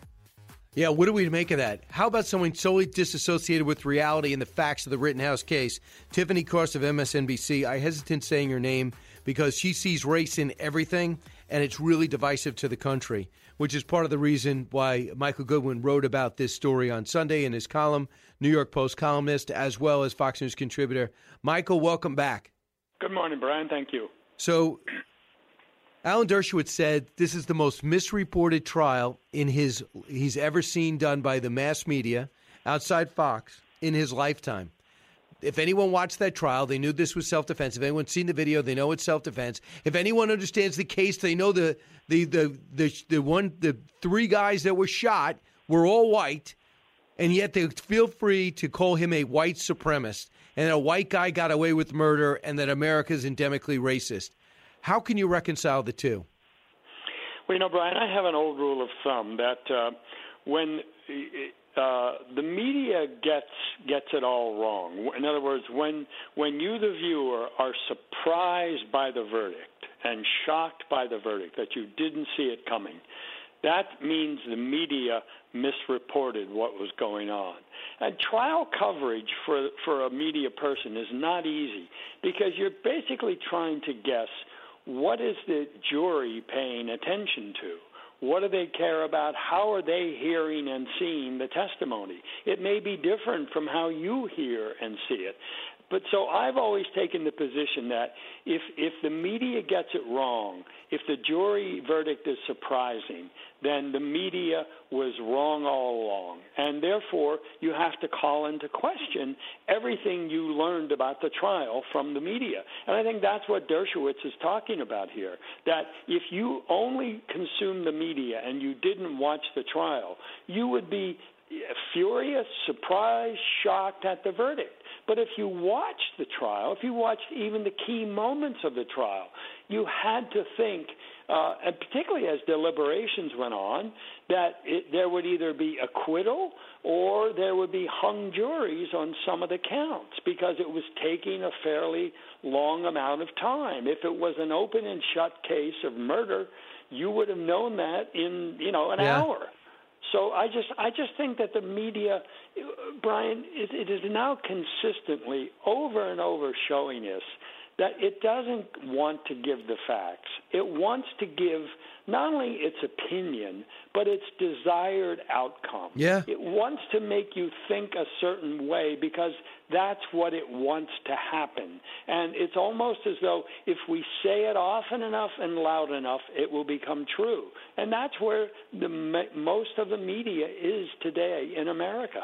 Yeah, what are we to make of that? How about someone solely disassociated with reality and the facts of the Rittenhouse case? Tiffany Cross of MSNBC. I hesitate saying her name because she sees race in everything, and it's really divisive to the country which is part of the reason why Michael Goodwin wrote about this story on Sunday in his column, New York Post columnist, as well as Fox News contributor. Michael, welcome back. Good morning, Brian. Thank you. So, Alan Dershowitz said this is the most misreported trial in his he's ever seen done by the mass media outside Fox in his lifetime if anyone watched that trial, they knew this was self defense. If anyone's seen the video, they know it's self defense. If anyone understands the case, they know the the the the, the one the three guys that were shot were all white, and yet they feel free to call him a white supremacist, and a white guy got away with murder, and that America is endemically racist. How can you reconcile the two? Well, you know, Brian, I have an old rule of thumb that uh, when uh, the media gets gets it all wrong. In other words, when when you, the viewer, are surprised by the verdict and shocked by the verdict that you didn't see it coming, that means the media misreported what was going on. And trial coverage for for a media person is not easy because you're basically trying to guess what is the jury paying attention to what do they care about? How are they hearing and seeing the testimony? It may be different from how you hear and see it. But so I've always taken the position that if if the media gets it wrong, if the jury verdict is surprising, then the media was wrong all along. And therefore, you have to call into question everything you learned about the trial from the media. And I think that's what Dershowitz is talking about here. That if you only consume the media and you didn't watch the trial, you would be furious, surprised, shocked at the verdict. But if you watched the trial, if you watched even the key moments of the trial, you had to think, uh, and particularly as deliberations went on, that it, there would either be acquittal or there would be hung juries on some of the counts because it was taking a fairly long amount of time. If it was an open and shut case of murder, you would have known that in you know an yeah. hour. So I just I just think that the media, Brian, it, it is now consistently over and over showing us that it doesn't want to give the facts. It wants to give not only its opinion, but its desired outcome. Yeah. It wants to make you think a certain way because that's what it wants to happen. And it's almost as though if we say it often enough and loud enough, it will become true. And that's where the most of the media is today in America.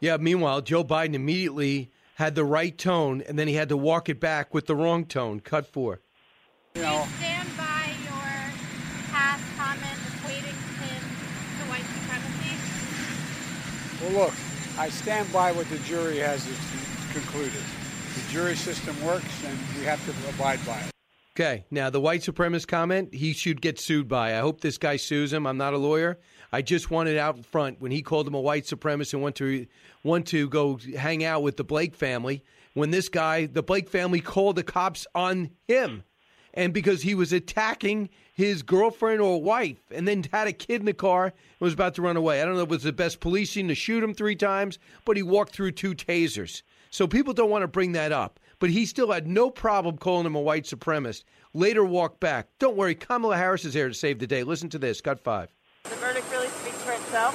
Yeah, meanwhile, Joe Biden immediately had the right tone, and then he had to walk it back with the wrong tone. Cut four. You know, stand by your past comment equating him to white supremacy? Well, look, I stand by what the jury has concluded. The jury system works, and we have to abide by it. Okay, now the white supremacist comment, he should get sued by. I hope this guy sues him. I'm not a lawyer. I just wanted out front when he called him a white supremacist and went to want to go hang out with the Blake family. When this guy, the Blake family, called the cops on him, and because he was attacking his girlfriend or wife, and then had a kid in the car and was about to run away. I don't know if it was the best policing to shoot him three times, but he walked through two tasers. So people don't want to bring that up. But he still had no problem calling him a white supremacist. Later walked back. Don't worry, Kamala Harris is here to save the day. Listen to this. Cut five. The verdict really speaks for itself.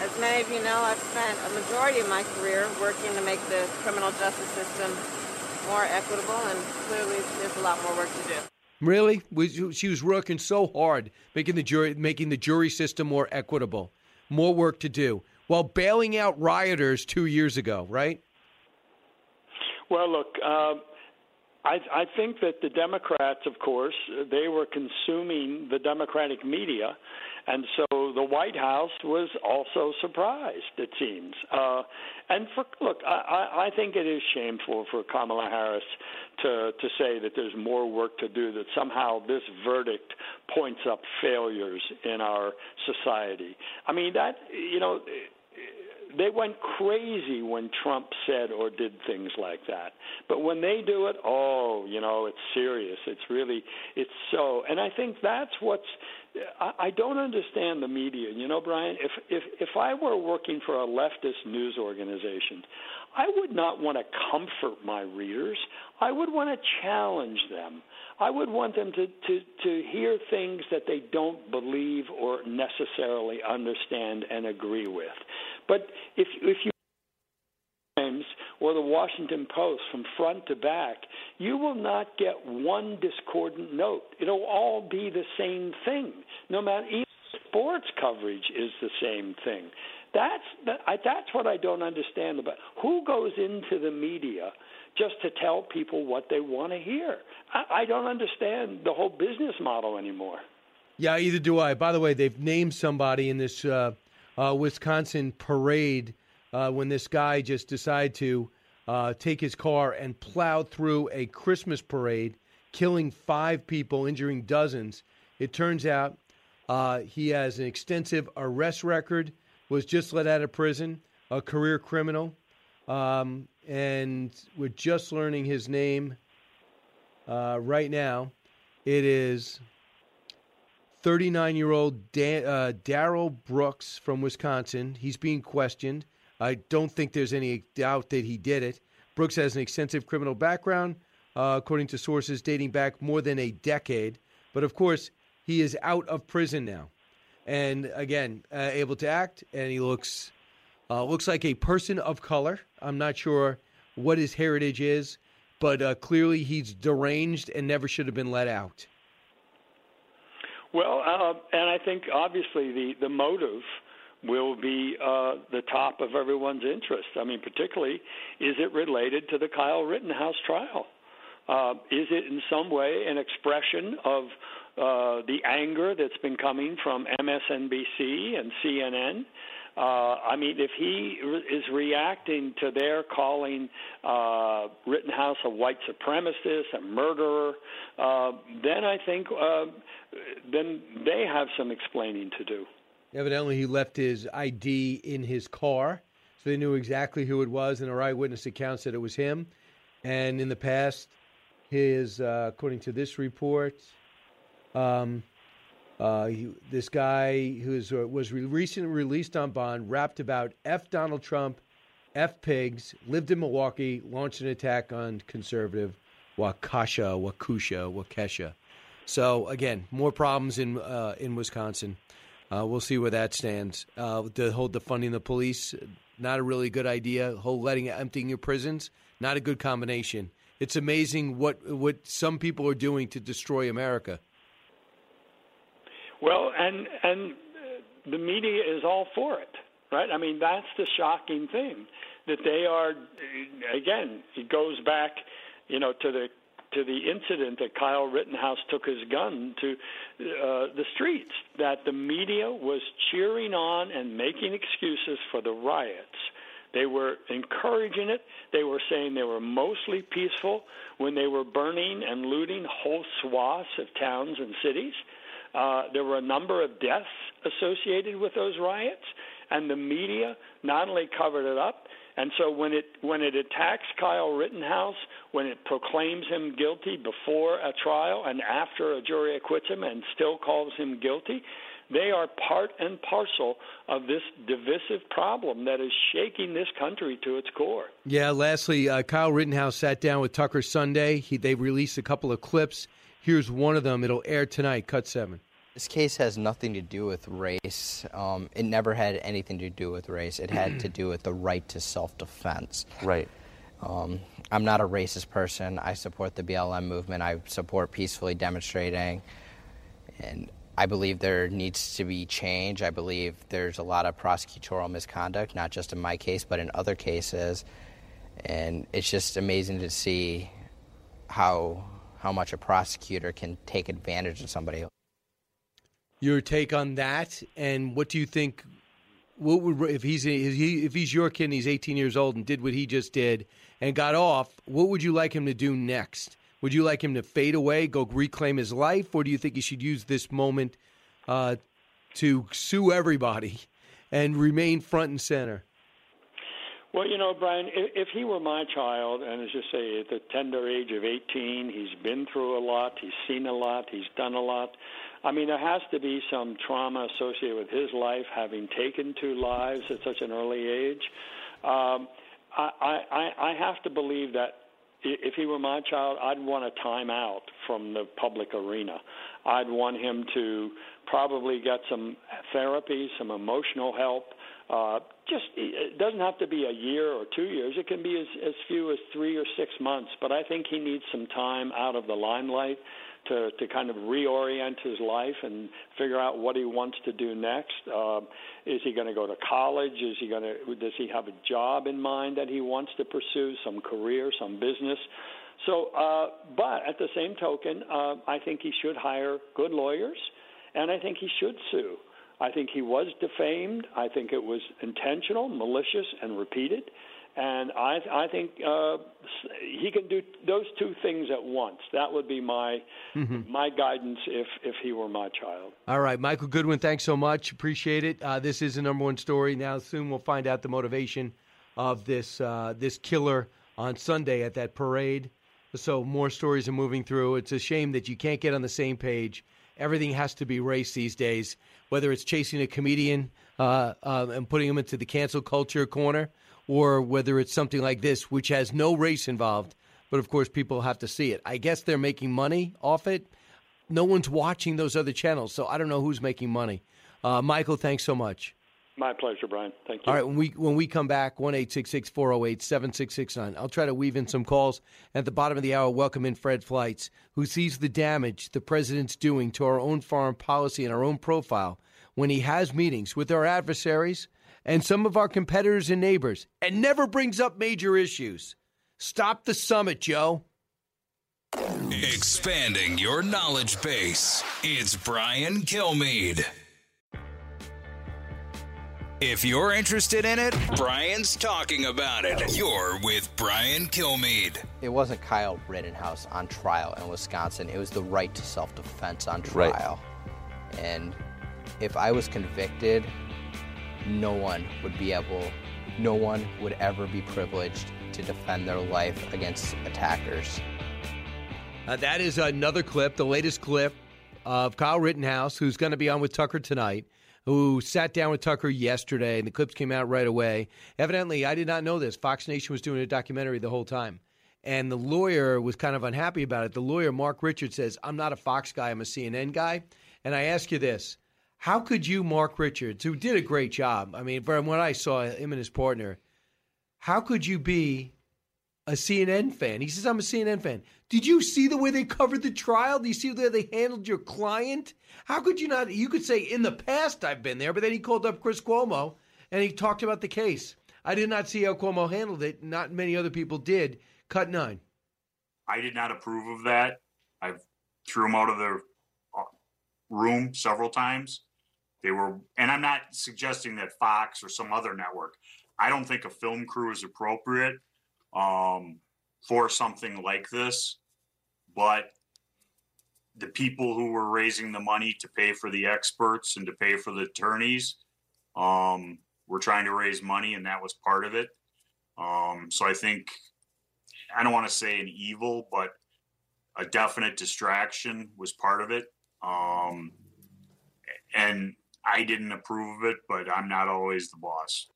As many of you know, I've spent a majority of my career working to make the criminal justice system more equitable, and clearly there's a lot more work to do. Really? She was working so hard making the jury making the jury system more equitable. More work to do while bailing out rioters 2 years ago, right? Well, look, uh, I, I think that the Democrats, of course, they were consuming the Democratic media, and so the White House was also surprised. It seems, uh, and for look, I, I think it is shameful for Kamala Harris to to say that there's more work to do. That somehow this verdict points up failures in our society. I mean that you know they went crazy when Trump said or did things like that. But when they do it, oh, you know, it's serious. It's really, it's so. And I think that's what's. I, I don't understand the media. You know, Brian, if if if I were working for a leftist news organization, I would not want to comfort my readers. I would want to challenge them. I would want them to, to, to hear things that they don't believe or necessarily understand and agree with. But if if you Times or the Washington Post from front to back, you will not get one discordant note. It'll all be the same thing. No matter even sports coverage is the same thing. That's that, I, that's what I don't understand about who goes into the media just to tell people what they want to hear. I, I don't understand the whole business model anymore. Yeah, either do I. By the way, they've named somebody in this uh, uh, Wisconsin parade uh, when this guy just decided to uh, take his car and plow through a Christmas parade, killing five people, injuring dozens. It turns out uh, he has an extensive arrest record, was just let out of prison, a career criminal, um, and we're just learning his name uh, right now. It is 39 year old uh, Darrell Brooks from Wisconsin. He's being questioned. I don't think there's any doubt that he did it. Brooks has an extensive criminal background, uh, according to sources dating back more than a decade. But of course, he is out of prison now, and again uh, able to act. And he looks uh, looks like a person of color. I'm not sure what his heritage is, but uh, clearly he's deranged and never should have been let out. Well, uh, and I think obviously the the motive will be uh, the top of everyone's interest. I mean, particularly, is it related to the Kyle Rittenhouse trial? Uh, is it in some way an expression of uh, the anger that's been coming from MSNBC and CNN? Uh, I mean, if he re- is reacting to their calling uh, Rittenhouse a white supremacist, a murderer, uh, then I think uh, then they have some explaining to do. Evidently, he left his ID in his car, so they knew exactly who it was, and our eyewitness account said it was him. And in the past, his, uh, according to this report, um, uh, he, this guy who is, uh, was re- recently released on bond, rapped about F Donald Trump, F pigs, lived in Milwaukee, launched an attack on conservative Wakasha, Wakusha, Waukesha. So again, more problems in uh, in Wisconsin. Uh, we'll see where that stands. Uh, to hold the whole defunding the police, not a really good idea. Whole letting emptying your prisons, not a good combination. It's amazing what what some people are doing to destroy America. Well, and and uh, the media is all for it, right? I mean, that's the shocking thing that they are. Again, it goes back, you know, to the to the incident that Kyle Rittenhouse took his gun to uh, the streets. That the media was cheering on and making excuses for the riots They were encouraging it. They were saying they were mostly peaceful when they were burning and looting whole swaths of towns and cities. Uh, there were a number of deaths associated with those riots, and the media not only covered it up, and so when it when it attacks Kyle Rittenhouse, when it proclaims him guilty before a trial and after a jury acquits him and still calls him guilty, they are part and parcel of this divisive problem that is shaking this country to its core. Yeah. Lastly, uh, Kyle Rittenhouse sat down with Tucker Sunday. He, they released a couple of clips. Here's one of them. It'll air tonight. Cut seven. This case has nothing to do with race. Um, it never had anything to do with race. It had to do with the right to self defense. Right. Um, I'm not a racist person. I support the BLM movement. I support peacefully demonstrating. And I believe there needs to be change. I believe there's a lot of prosecutorial misconduct, not just in my case, but in other cases. And it's just amazing to see how how much a prosecutor can take advantage of somebody. Your take on that, and what do you think? What would if he's if, he, if he's your kid and he's 18 years old and did what he just did and got off? What would you like him to do next? Would you like him to fade away, go reclaim his life, or do you think he should use this moment uh, to sue everybody and remain front and center? Well, you know, Brian, if, if he were my child, and as you say, at the tender age of 18, he's been through a lot, he's seen a lot, he's done a lot. I mean, there has to be some trauma associated with his life, having taken two lives at such an early age. Um, I, I, I have to believe that if he were my child, I'd want a time out from the public arena. I'd want him to probably get some therapy, some emotional help. Uh, just it doesn't have to be a year or two years. It can be as, as few as three or six months. But I think he needs some time out of the limelight to to kind of reorient his life and figure out what he wants to do next. Uh, is he going to go to college? Is he going to? Does he have a job in mind that he wants to pursue? Some career, some business. So, uh, but at the same token, uh, I think he should hire good lawyers, and I think he should sue. I think he was defamed. I think it was intentional, malicious, and repeated. And I, I think uh, he can do those two things at once. That would be my Mhm. my guidance if if he were my child. All right, Michael Goodwin, thanks so much. Appreciate it. Uh, this is the number one story. Now, soon we'll find out the motivation of this uh, this killer on Sunday at that parade. So more stories are moving through. It's a shame that you can't get on the same page. Everything has to be race these days. Whether it's chasing a comedian uh, uh, and putting him into the cancel culture corner, or whether it's something like this, which has no race involved, but of course people have to see it. I guess they're making money off it no one's watching those other channels, so I don't know who's making money. Uh, Michael, thanks so much. My pleasure, Brian. Thank you. All right, when we when we come back, one eight six six four zero eight seven six six nine. I'll try to weave in some calls at the bottom of the hour. Welcome in Fred Fleitz, who sees the damage the president's doing to our own foreign policy and our own profile when he has meetings with our adversaries and some of our competitors and neighbors, and never brings up major issues. Stop the summit, Joe. Expanding your knowledge base. It's Brian Kilmeade. If you're interested in it, Brian's talking about it. You're with Brian Kilmeade. It wasn't Kyle Rittenhouse on trial in Wisconsin. It was the right to self defense on Right. trial. And if I was convicted, no one would be able, no one would ever be privileged to defend their life against attackers. Uh, that is another clip, the latest clip of Kyle Rittenhouse, who's going to be on with Tucker tonight, who sat down with Tucker yesterday, and the clips came out right away. Evidently, I did not know this. Fox Nation was doing a documentary the whole time. And the lawyer was kind of unhappy about it. The lawyer, Mark Richards, says, I'm not a Fox guy, I'm a CNN guy. And I ask you this how could you, Mark Richards, who did a great job, I mean, from what I saw, him and his partner, how could you be a CNN fan. He says, I'm a CNN fan. Did you see the way they covered the trial? Do you see the way they handled your client? How could you not? You could say, in the past, I've been there, but then he called up Chris Cuomo and he talked about the case. I did not see how Cuomo handled it. Not many other people did. Cut nine. I did not approve of that. I threw him out of the uh, room several times. They were, and I'm not suggesting that Fox or some other network, I don't think a film crew is appropriate um, for something like this, but the people who were raising the money to pay for the experts and to pay for the attorneys um, were trying to raise money, and that was part of it. Um, so I think I don't want to say an evil, but a definite distraction was part of it. Um, and I didn't approve of it, but I'm not always the boss.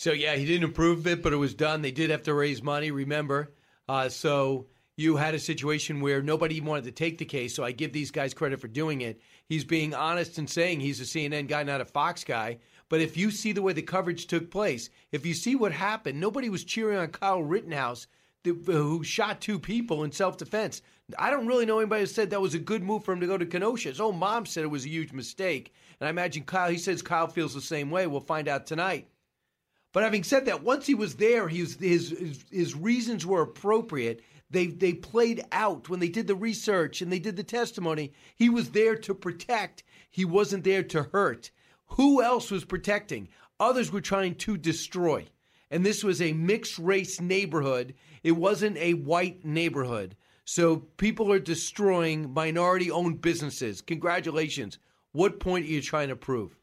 So yeah, he didn't approve of it, but it was done. They did have to raise money. Remember, uh, so you had a situation where nobody even wanted to take the case. So I give these guys credit for doing it. He's being honest and saying he's a CNN guy, not a Fox guy. But if you see the way the coverage took place, if you see what happened, nobody was cheering on Kyle Rittenhouse, who shot two people in self defense. I don't really know anybody who said that was a good move for him to go to Kenosha. His own mom said it was a huge mistake. And I imagine Kyle, he says Kyle feels the same way. We'll find out tonight. But having said that, once he was there, he was, his, his, his reasons were appropriate. They, they played out when they did the research and they did the testimony. He was there to protect, he wasn't there to hurt. Who else was protecting? Others were trying to destroy. And this was a mixed race neighborhood, it wasn't a white neighborhood. So people are destroying minority owned businesses. Congratulations. What point are you trying to prove?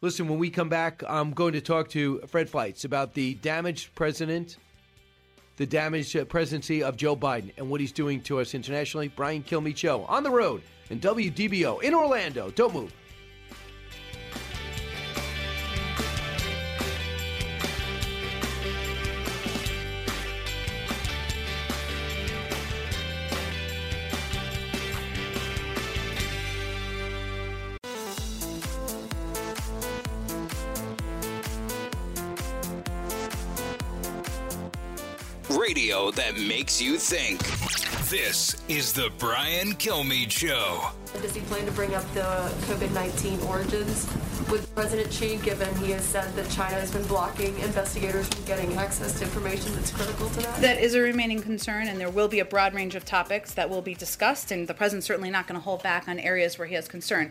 Listen, when we come back, I'm going to talk to Fred Fleitz about the damaged president, the damaged uh, presidency of Joe Biden, and what he's doing to us internationally. Brian Kilmeade Show on the road and WDBO in Orlando. Don't move. Makes you think. This is the Brian Kilmeade Show. Does he plan to bring up the COVID 19 origins with President Xi, given he has said that China has been blocking investigators from getting access to information that's critical to that? That is a remaining concern, and there will be a broad range of topics that will be discussed, and the president's certainly not going to hold back on areas where he has concern.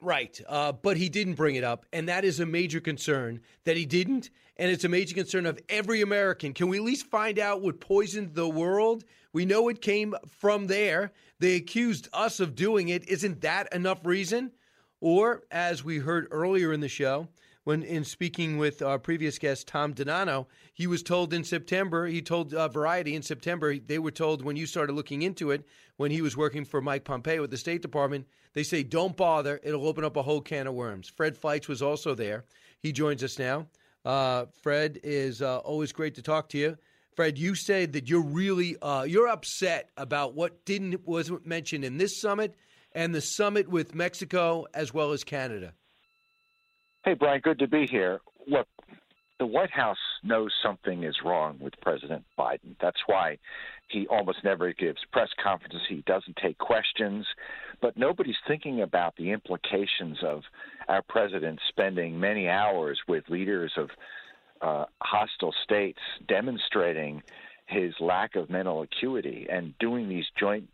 Right. Uh, but he didn't bring it up. And that is a major concern that he didn't. And it's a major concern of every American. Can we at least find out what poisoned the world? We know it came from there. They accused us of doing it. Isn't that enough reason? Or, as we heard earlier in the show, when in speaking with our previous guest Tom DiNanno, he was told in September. He told uh, Variety in September. They were told when you started looking into it, when he was working for Mike Pompeo at the State Department, they say don't bother. It'll open up a whole can of worms. Fred Fleitz was also there. He joins us now. Uh, Fred is uh, always great to talk to you. Fred, you said that you're really uh, you're upset about what didn't wasn't mentioned in this summit and the summit with Mexico as well as Canada. Hey, Brian, good to be here. Look, the White House knows something is wrong with President Biden. That's why he almost never gives press conferences. He doesn't take questions. But nobody's thinking about the implications of our president spending many hours with leaders of uh, hostile states demonstrating his lack of mental acuity and doing these joint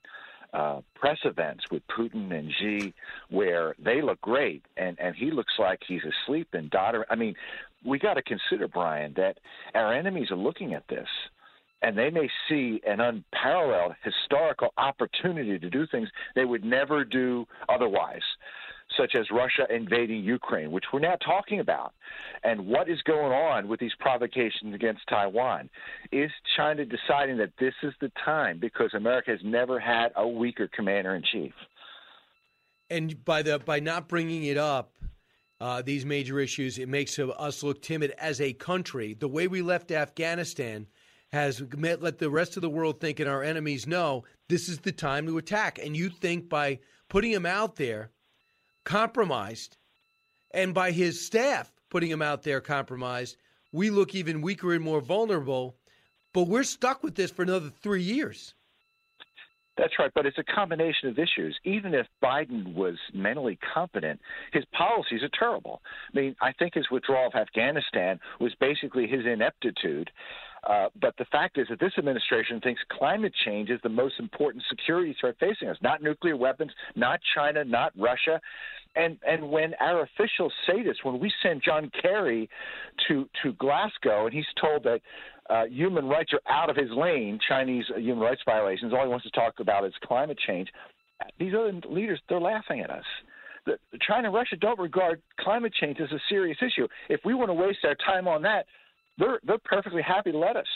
uh, press events with Putin and Xi where they look great and, and he looks like he's asleep and daughter. I mean, we got to consider, Brian, that our enemies are looking at this and they may see an unparalleled historical opportunity to do things they would never do otherwise such as Russia invading Ukraine, which we're now talking about, and what is going on with these provocations against Taiwan. Is China deciding that this is the time because America has never had a weaker commander in chief? And by the by not bringing it up, uh, these major issues, it makes us look timid as a country. The way we left Afghanistan has met, let the rest of the world think and our enemies know this is the time to attack. And you think by putting him out there compromised, and by his staff putting him out there compromised, we look even weaker and more vulnerable. But we're stuck with this for another three years. That's right, but it's a combination of issues. Even if Biden was mentally competent, his policies are terrible. I mean, I think his withdrawal of Afghanistan was basically his ineptitude Uh, but the fact is that this administration thinks climate change is the most important security threat facing us, not nuclear weapons, not China, not Russia. And and when our officials say this, when we send John Kerry to to Glasgow and he's told that uh, human rights are out of his lane, Chinese human rights violations, all he wants to talk about is climate change. These other leaders, they're laughing at us. China and Russia don't regard climate change as a serious issue. If we want to waste our time on that, they're they're perfectly happy to let us.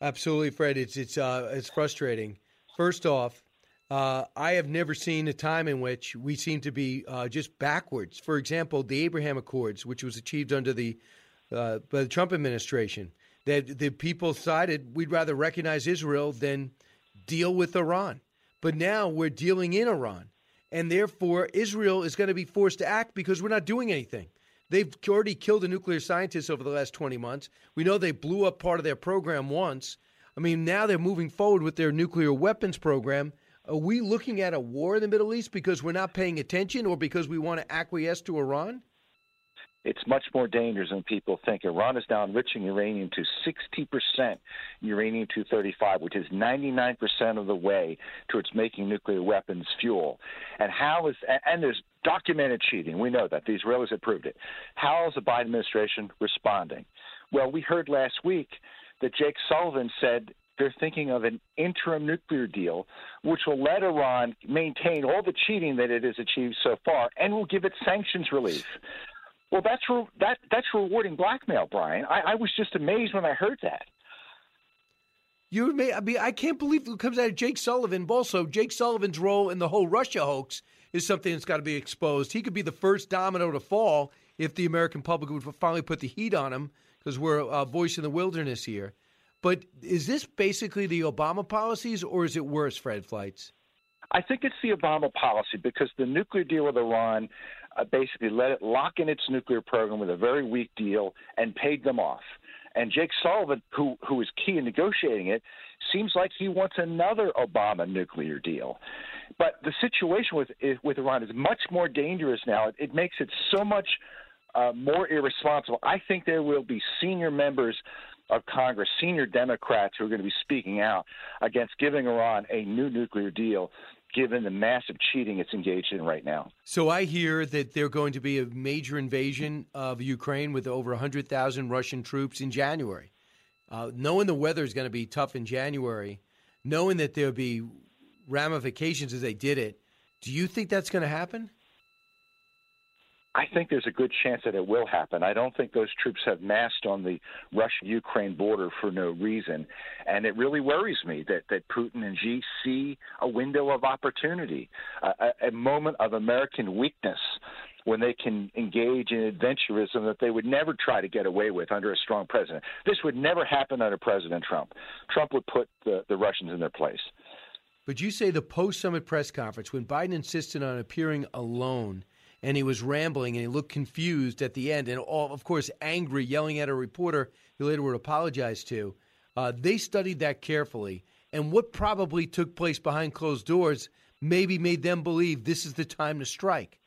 Absolutely, Fred. It's it's uh, it's frustrating. First off, uh, I have never seen a time in which we seem to be uh, just backwards. For example, the Abraham Accords, which was achieved under the uh, by the Trump administration, that the people decided we'd rather recognize Israel than deal with Iran. But now we're dealing in Iran, and therefore Israel is going to be forced to act because we're not doing anything. They've already killed a nuclear scientist over the last 20 months. We know they blew up part of their program once. I mean, now they're moving forward with their nuclear weapons program. Are we looking at a war in the Middle East because we're not paying attention or because we want to acquiesce to Iran? It's much more dangerous than people think. Iran is now enriching uranium to 60% uranium 235, which is 99% of the way towards making nuclear weapons fuel. And how is and there's documented cheating. We know that the Israelis have proved it. How is the Biden administration responding? Well, we heard last week that Jake Sullivan said they're thinking of an interim nuclear deal, which will let Iran maintain all the cheating that it has achieved so far, and will give it sanctions relief. Well, that's re- that that's rewarding blackmail, Brian. I, I was just amazed when I heard that. You may I mean I can't believe it comes out of Jake Sullivan. Also, Jake Sullivan's role in the whole Russia hoax is something that's got to be exposed. He could be the first domino to fall if the American public would finally put the heat on him because we're a voice in the wilderness here. But is this basically the Obama policies, or is it worse, Fred Fleitz? I think it's the Obama policy because the nuclear deal with Iran uh, basically let it lock in its nuclear program with a very weak deal and paid them off. And Jake Sullivan, who who is key in negotiating it, seems like he wants another Obama nuclear deal. But the situation with with Iran is much more dangerous now. It, it makes it so much uh, more irresponsible. I think there will be senior members of Congress, senior Democrats who are going to be speaking out against giving Iran a new nuclear deal given the massive cheating it's engaged in right now. So I hear that there's going to be a major invasion of Ukraine with over 100,000 Russian troops in January. Uh, knowing the weather is going to be tough in January, knowing that there'll be ramifications as they did it, do you think that's going to happen? I think there's a good chance that it will happen. I don't think those troops have massed on the Russia Ukraine border for no reason. And it really worries me that, that Putin and Xi see a window of opportunity, a, a moment of American weakness when they can engage in adventurism that they would never try to get away with under a strong president. This would never happen under President Trump. Trump would put the, the Russians in their place. But you say the post summit press conference, when Biden insisted on appearing alone, and he was rambling and he looked confused at the end and all, of course angry yelling at a reporter he later would apologize to uh, they studied that carefully and what probably took place behind closed doors maybe made them believe this is the time to strike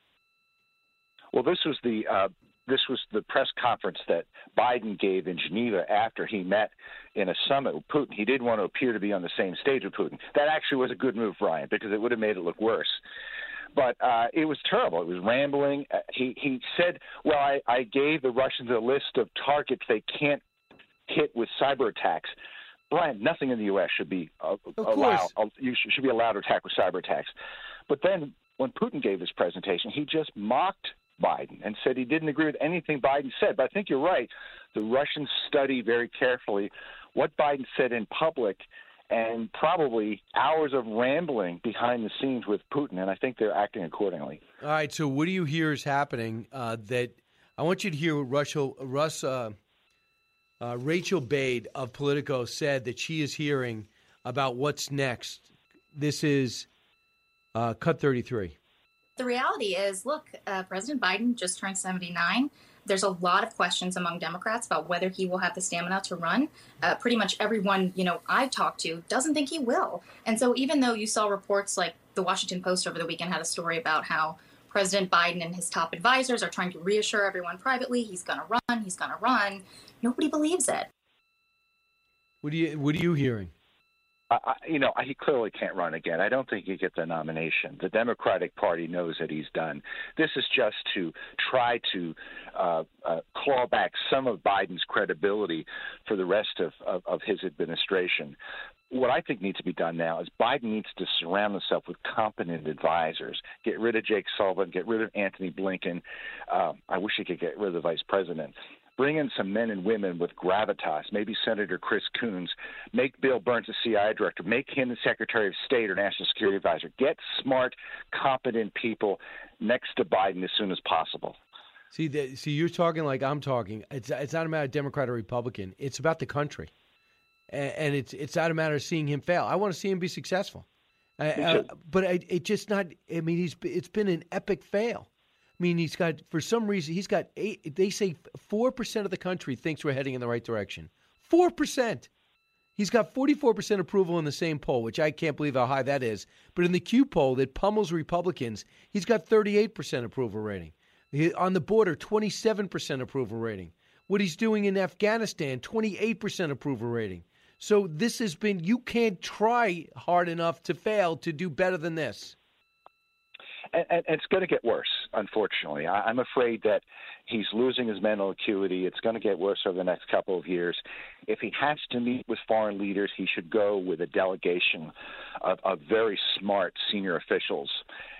well this was the uh, this was the press conference that Biden gave in Geneva after he met in a summit with Putin. He didn't want to appear to be on the same stage with Putin. That actually was a good move, Brian, because it would have made it look worse but uh, it was terrible. It was rambling. Uh, he he said, "Well, I, I gave the Russians a list of targets they can't hit with cyber attacks." Brian, nothing in the U.S. should be uh, allowed. Uh, you should, should be allowed to attack with cyber attacks. But then, when Putin gave his presentation, he just mocked Biden and said he didn't agree with anything Biden said. But I think you're right. The Russians study very carefully what Biden said in public and probably hours of rambling behind the scenes with Putin, and I think they're acting accordingly. All right. So, what do you hear is happening? Uh, that I want you to hear what Russ, uh, uh, Rachel Bade of Politico said that she is hearing about what's next. This is uh, cut thirty three. The reality is, look, uh, President Biden just turned seventy nine there's a lot of questions among Democrats about whether he will have the stamina to run. Uh, pretty much everyone you know I've talked to doesn't think he will. And so even though you saw reports like the Washington Post over the weekend had a story about how President Biden and his top advisors are trying to reassure everyone privately he's going to run, he's going to run, nobody believes it. What do you What are you hearing? I, you know, he clearly can't run again. I don't think he gets the nomination. The Democratic Party knows that he's done. This is just to try to uh, uh, claw back some of Biden's credibility for the rest of, of, of his administration. What I think needs to be done now is Biden needs to surround himself with competent advisors. Get rid of Jake Sullivan. Get rid of Anthony Blinken. Um, I wish he could get rid of the vice president bring in some men and women with gravitas, maybe Senator Chris Coons, make Bill Burns the CIA director, make him the Secretary of State or National Security Advisor. Get smart, competent people next to Biden as soon as possible. See, the, see, you're talking like I'm talking. It's it's not a matter of Democrat or Republican. It's about the country, and, and it's it's not a matter of seeing him fail. I want to see him be successful, I, Me I- uh, but I, it just not. I mean, he's it's been an epic fail. I mean, he's got for some reason he's got eight. They say four percent of the country thinks we're heading in the right direction. Four percent. He's got 44% approval in the same poll, which I can't believe how high that is. But in the Q poll that pummels Republicans, he's got 38% approval rating. On the border, 27% approval rating. What he's doing in Afghanistan, 28% approval rating. So this has been, you can't try hard enough to fail to do better than this. And, and it's going to get worse, unfortunately. I, I'm afraid that he's losing his mental acuity. It's going to get worse over the next couple of years. If he has to meet with foreign leaders, he should go with a delegation of, of very smart senior officials.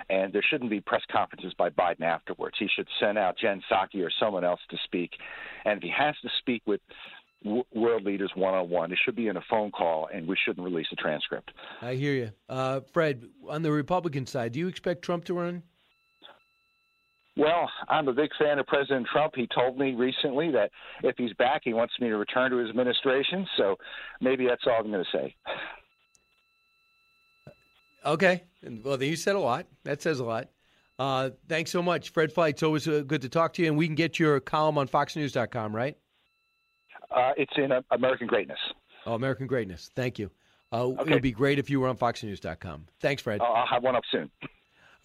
And there shouldn't be press conferences by Biden afterwards. He should send out Jen Psaki or someone else to speak. And if he has to speak with w- world leaders one on one, it should be in a phone call, and we shouldn't release a transcript. I hear you. Uh, Fred, on the Republican side, do you expect Trump to run? Well, I'm a big fan of President Trump. He told me recently that if he's back, he wants me to return to his administration. So maybe that's all I'm going to say. Okay. Well, you said a lot. That says a lot. Uh, thanks so much. Fred Fleitz, it's always uh, good to talk to you. And we can get your column on FoxNews.com, right? Uh, it's in uh, American Greatness. Oh, American Greatness. Thank you. Uh, It would be great if you were on FoxNews.com. Thanks, Fred. I'll I'll have one up soon.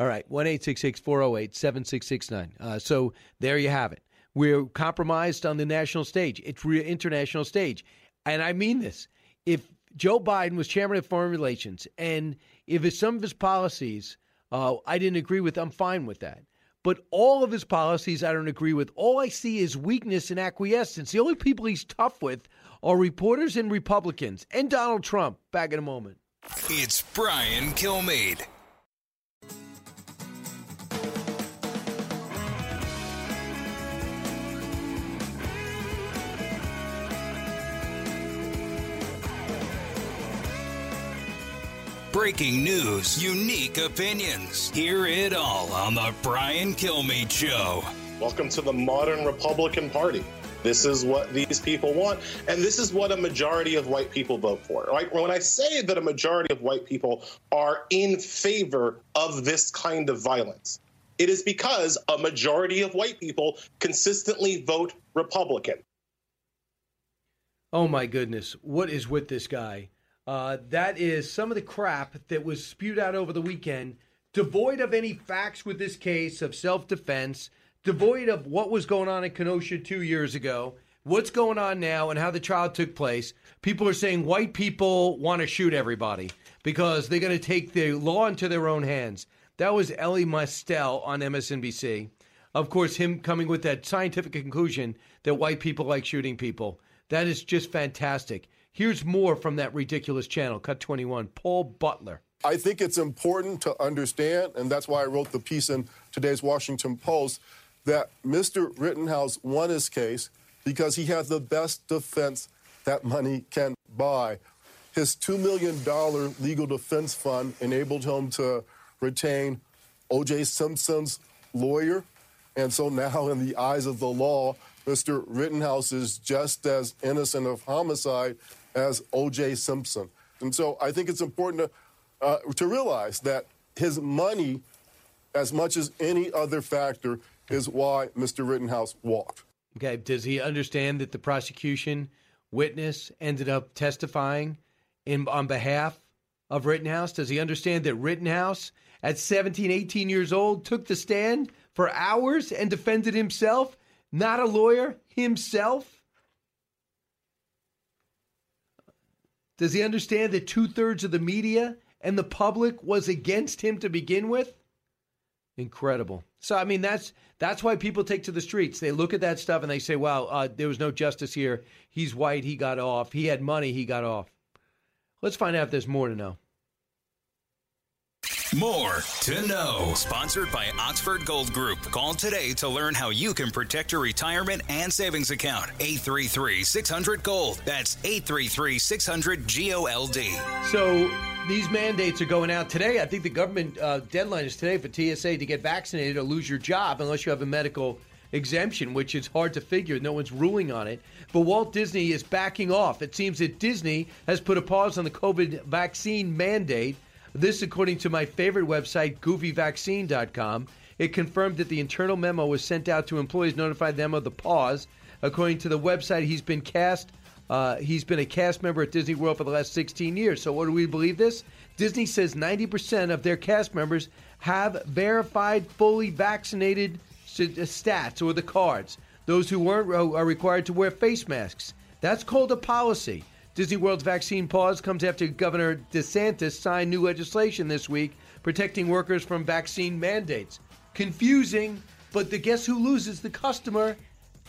All right, one eight six six four zero eight seven six six nine. Uh, So there you have it. We're compromised on the national stage. It's re- international stage, and I mean this. If Joe Biden was chairman of foreign relations, and if it's some of his policies uh, I didn't agree with, I'm fine with that. But all of his policies I don't agree with. All I see is weakness and acquiescence. The only people he's tough with are reporters and Republicans, and Donald Trump. Back in a moment. It's Brian Kilmeade. Breaking news, unique opinions. Hear it all on the Brian Kilmeade Show. Welcome to the modern Republican Party. This is what these people want, and this is what a majority of white people vote for. Right? When I say that a majority of white people are in favor of this kind of violence, it is because a majority of white people consistently vote Republican. Oh my goodness, what is with this guy? Uh, that is some of the crap that was spewed out over the weekend, devoid of any facts with this case of self defense, devoid of what was going on in Kenosha two years ago, what's going on now, and how the trial took place. People are saying white people want to shoot everybody because they're going to take the law into their own hands. That was Elie Mystal on MSNBC. Of course, him coming with that scientific conclusion that white people like shooting people. That is just fantastic. Here's more from that ridiculous channel, Cut 21. Paul Butler. I think it's important to understand, and that's why I wrote the piece in today's Washington Post, that Mr. Rittenhouse won his case because he had the best defense that money can buy. His $2 million legal defense fund enabled him to retain O.J. Simpson's lawyer. And so now, in the eyes of the law, Mr. Rittenhouse is just as innocent of homicide as O.J. Simpson. And so I think it's important to, uh, to realize that his money, as much as any other factor, is why Mr. Rittenhouse walked. Okay, does he understand that the prosecution witness ended up testifying in on behalf of Rittenhouse? Does he understand that Rittenhouse, at 17, 18 years old, took the stand for hours and defended himself? Not a lawyer, himself? Does he understand that two thirds of the media and the public was against him to begin with? Incredible. So I mean that's that's why people take to the streets. They look at that stuff and they say, "Wow, uh, there was no justice here. He's white. He got off. He had money. He got off." Let's find out if there's more to know. More to know. Sponsored by Oxford Gold Group. Call today to learn how you can protect your retirement and savings account. 833 600 Gold. That's 833 600 G O L D. So these mandates are going out today. I think the government uh, deadline is today for TSA to get vaccinated or lose your job unless you have a medical exemption, which is hard to figure. No one's ruling on it. But Walt Disney is backing off. It seems that Disney has put a pause on the COVID vaccine mandate. This, according to my favorite website, goofyvaccine.com. It confirmed that the internal memo was sent out to employees, notified them of the pause. According to the website, he's been cast. Uh, he's been a cast member at Disney World for the last 16 years. So, what do we believe this? Disney says 90% of their cast members have verified, fully vaccinated uh, stats or the cards. Those who weren't are are required to wear face masks. That's called a policy. Disney World's vaccine pause comes after Governor DeSantis signed new legislation this week protecting workers from vaccine mandates. Confusing, but the guess who loses? The customer.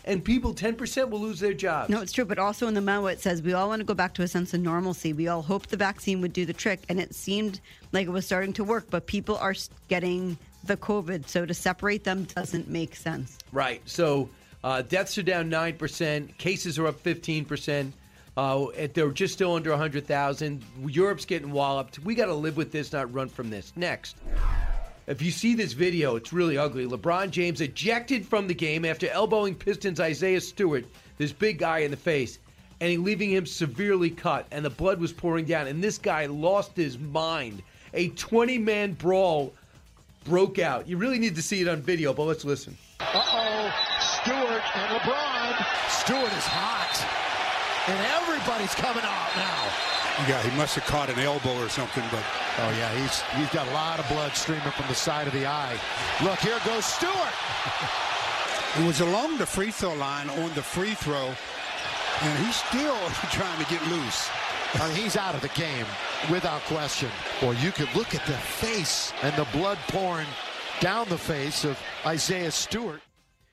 And people, 10% will lose their jobs. No, it's true. But also in the memo, it says we all want to go back to a sense of normalcy. We all hoped the vaccine would do the trick, and it seemed like it was starting to work. But people are getting the COVID, so to separate them doesn't make sense. Right. So uh, deaths are down 9%, cases are up 15%. Uh, they're just still under 100,000. Europe's getting walloped. We got to live with this, not run from this. Next. If you see this video, it's really ugly. LeBron James ejected from the game after elbowing Pistons Isaiah Stewart, this big guy in the face, and he leaving him severely cut, and the blood was pouring down. And this guy lost his mind. A 20 man brawl broke out. You really need to see it on video, but let's listen. Uh-oh, Stewart and LeBron. Stewart is hot, and everybody's coming out now. Yeah, he must have caught an elbow or something, but Oh yeah, he's he's got a lot of blood streaming from the side of the eye. Look, here goes Stewart. it was along the free throw line on the free throw, and he's still trying to get loose. I mean, he's out of the game without question. Or you could look at the face and the blood pouring down the face of Isaiah Stewart.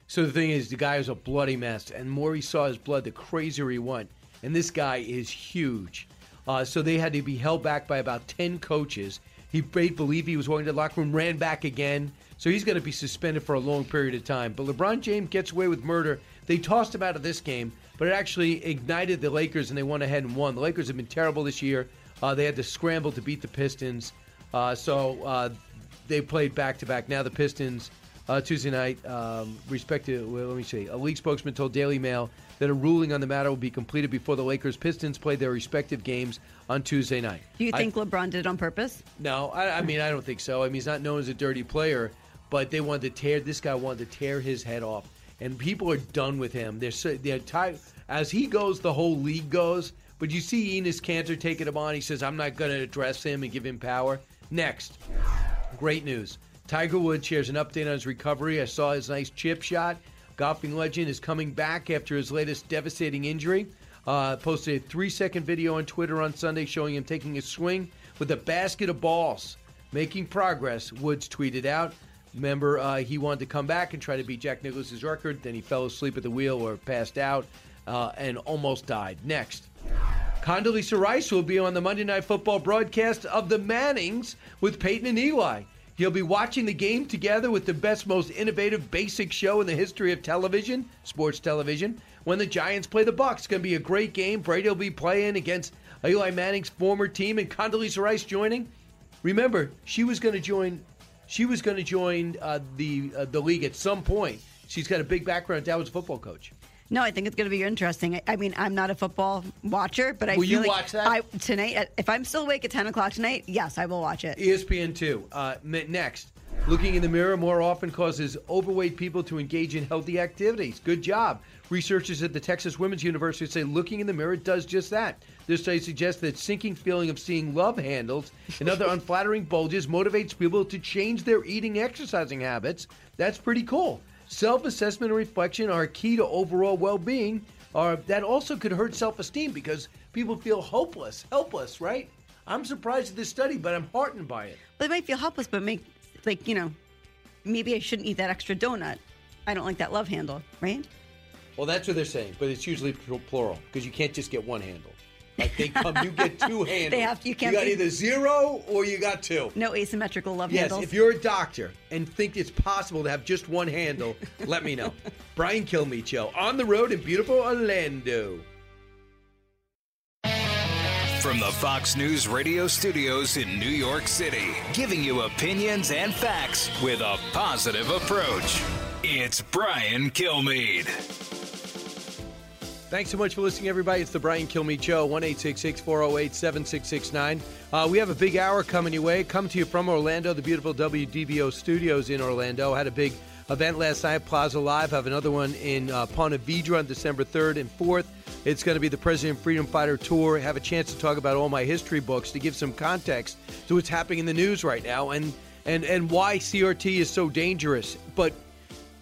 So the thing is, the guy was a bloody mess, and the more he saw his blood, the crazier he went. And this guy is huge. Uh, so they had to be held back by about 10 coaches. He made believe he was going to the locker room, ran back again. So he's going to be suspended for a long period of time. But LeBron James gets away with murder. They tossed him out of this game, but it actually ignited the Lakers, and they went ahead and won. The Lakers have been terrible this year. Uh, they had to scramble to beat the Pistons. Uh, so uh, they played back to back. Now the Pistons uh, Tuesday night, um, respective. Well, let me see. A league spokesman told Daily Mail that a ruling on the matter will be completed before the Lakers Pistons play their respective games on Tuesday night. Do you I- think LeBron did it on purpose? no, I, I mean I don't think so. I mean he's not known as a dirty player, but they wanted to tear this guy wanted to tear his head off, and people are done with him. They're so, they're tired. As he goes, the whole league goes. But you see Enes Kanter taking him on. He says, "I'm not going to address him and give him power." Next, great news. Tiger Woods shares an update on his recovery. I saw his nice chip shot. Golfing legend is coming back after his latest devastating injury. Uh, posted a three second video on Twitter on Sunday showing him taking a swing with a basket of balls. Making progress, Woods tweeted out. Remember, uh, he wanted to come back and try to beat Jack Nicklaus's record. Then he fell asleep at the wheel or passed out uh, and almost died. Next. Condoleezza Rice will be on the Monday Night Football broadcast of the Mannings with Peyton and Eli. He'll be watching the game together with the best, most innovative, basic show in the history of television, sports television, when the Giants play the Bucs. It's going to be a great game. Brady will be playing against Eli Manning's former team, and Condoleezza Rice joining. Remember, she was going to join. She was going to join uh, the uh, the league at some point. She's got a big background. Dad was a football coach. No, I think it's going to be interesting. I, I mean, I'm not a football watcher, but I Will feel you like watch that? I, tonight. uh, If I'm still awake at 10 o'clock tonight, yes, I will watch it. ESPN two. Uh, next, looking in the mirror more often causes overweight people to engage in healthy activities. Good job. Researchers at the Texas Women's University say looking in the mirror does just that. This study suggests that sinking feeling of seeing love handles and other unflattering bulges motivates people to change their eating exercising habits. That's pretty cool. Self-assessment and reflection are key to overall well-being. Are that also could hurt self-esteem because people feel hopeless, helpless, right? I'm surprised at this study, but I'm heartened by it. But they might feel helpless, but make like you know, maybe I shouldn't eat that extra donut. I don't like that love handle, right? Well, that's what they're saying, but it's usually plural because you can't just get one handle. Like they come, um, you get two handles. They have- you can't You got be- either zero or you got two. No asymmetrical love Yes, handles. if you're a doctor and think it's possible to have just one handle, let me know. Brian Kilmeade Show on the road in beautiful Orlando. From the Fox News radio studios in New York City, giving you opinions and facts with a positive approach. It's Brian Kilmeade. Thanks so much for listening, everybody. It's the Brian Kilmeade Show, 1 408 7669. Uh, We have a big hour coming your way. Come to you from Orlando, the beautiful WDBO studios in Orlando. Had a big event last night, Plaza Live. Have another one in uh, Ponte Vedra on December 3rd and 4th. It's going to be the President Freedom Fighter Tour. Have a chance to talk about all my history books to give some context to what's happening in the news right now and, and, and why CRT is so dangerous, but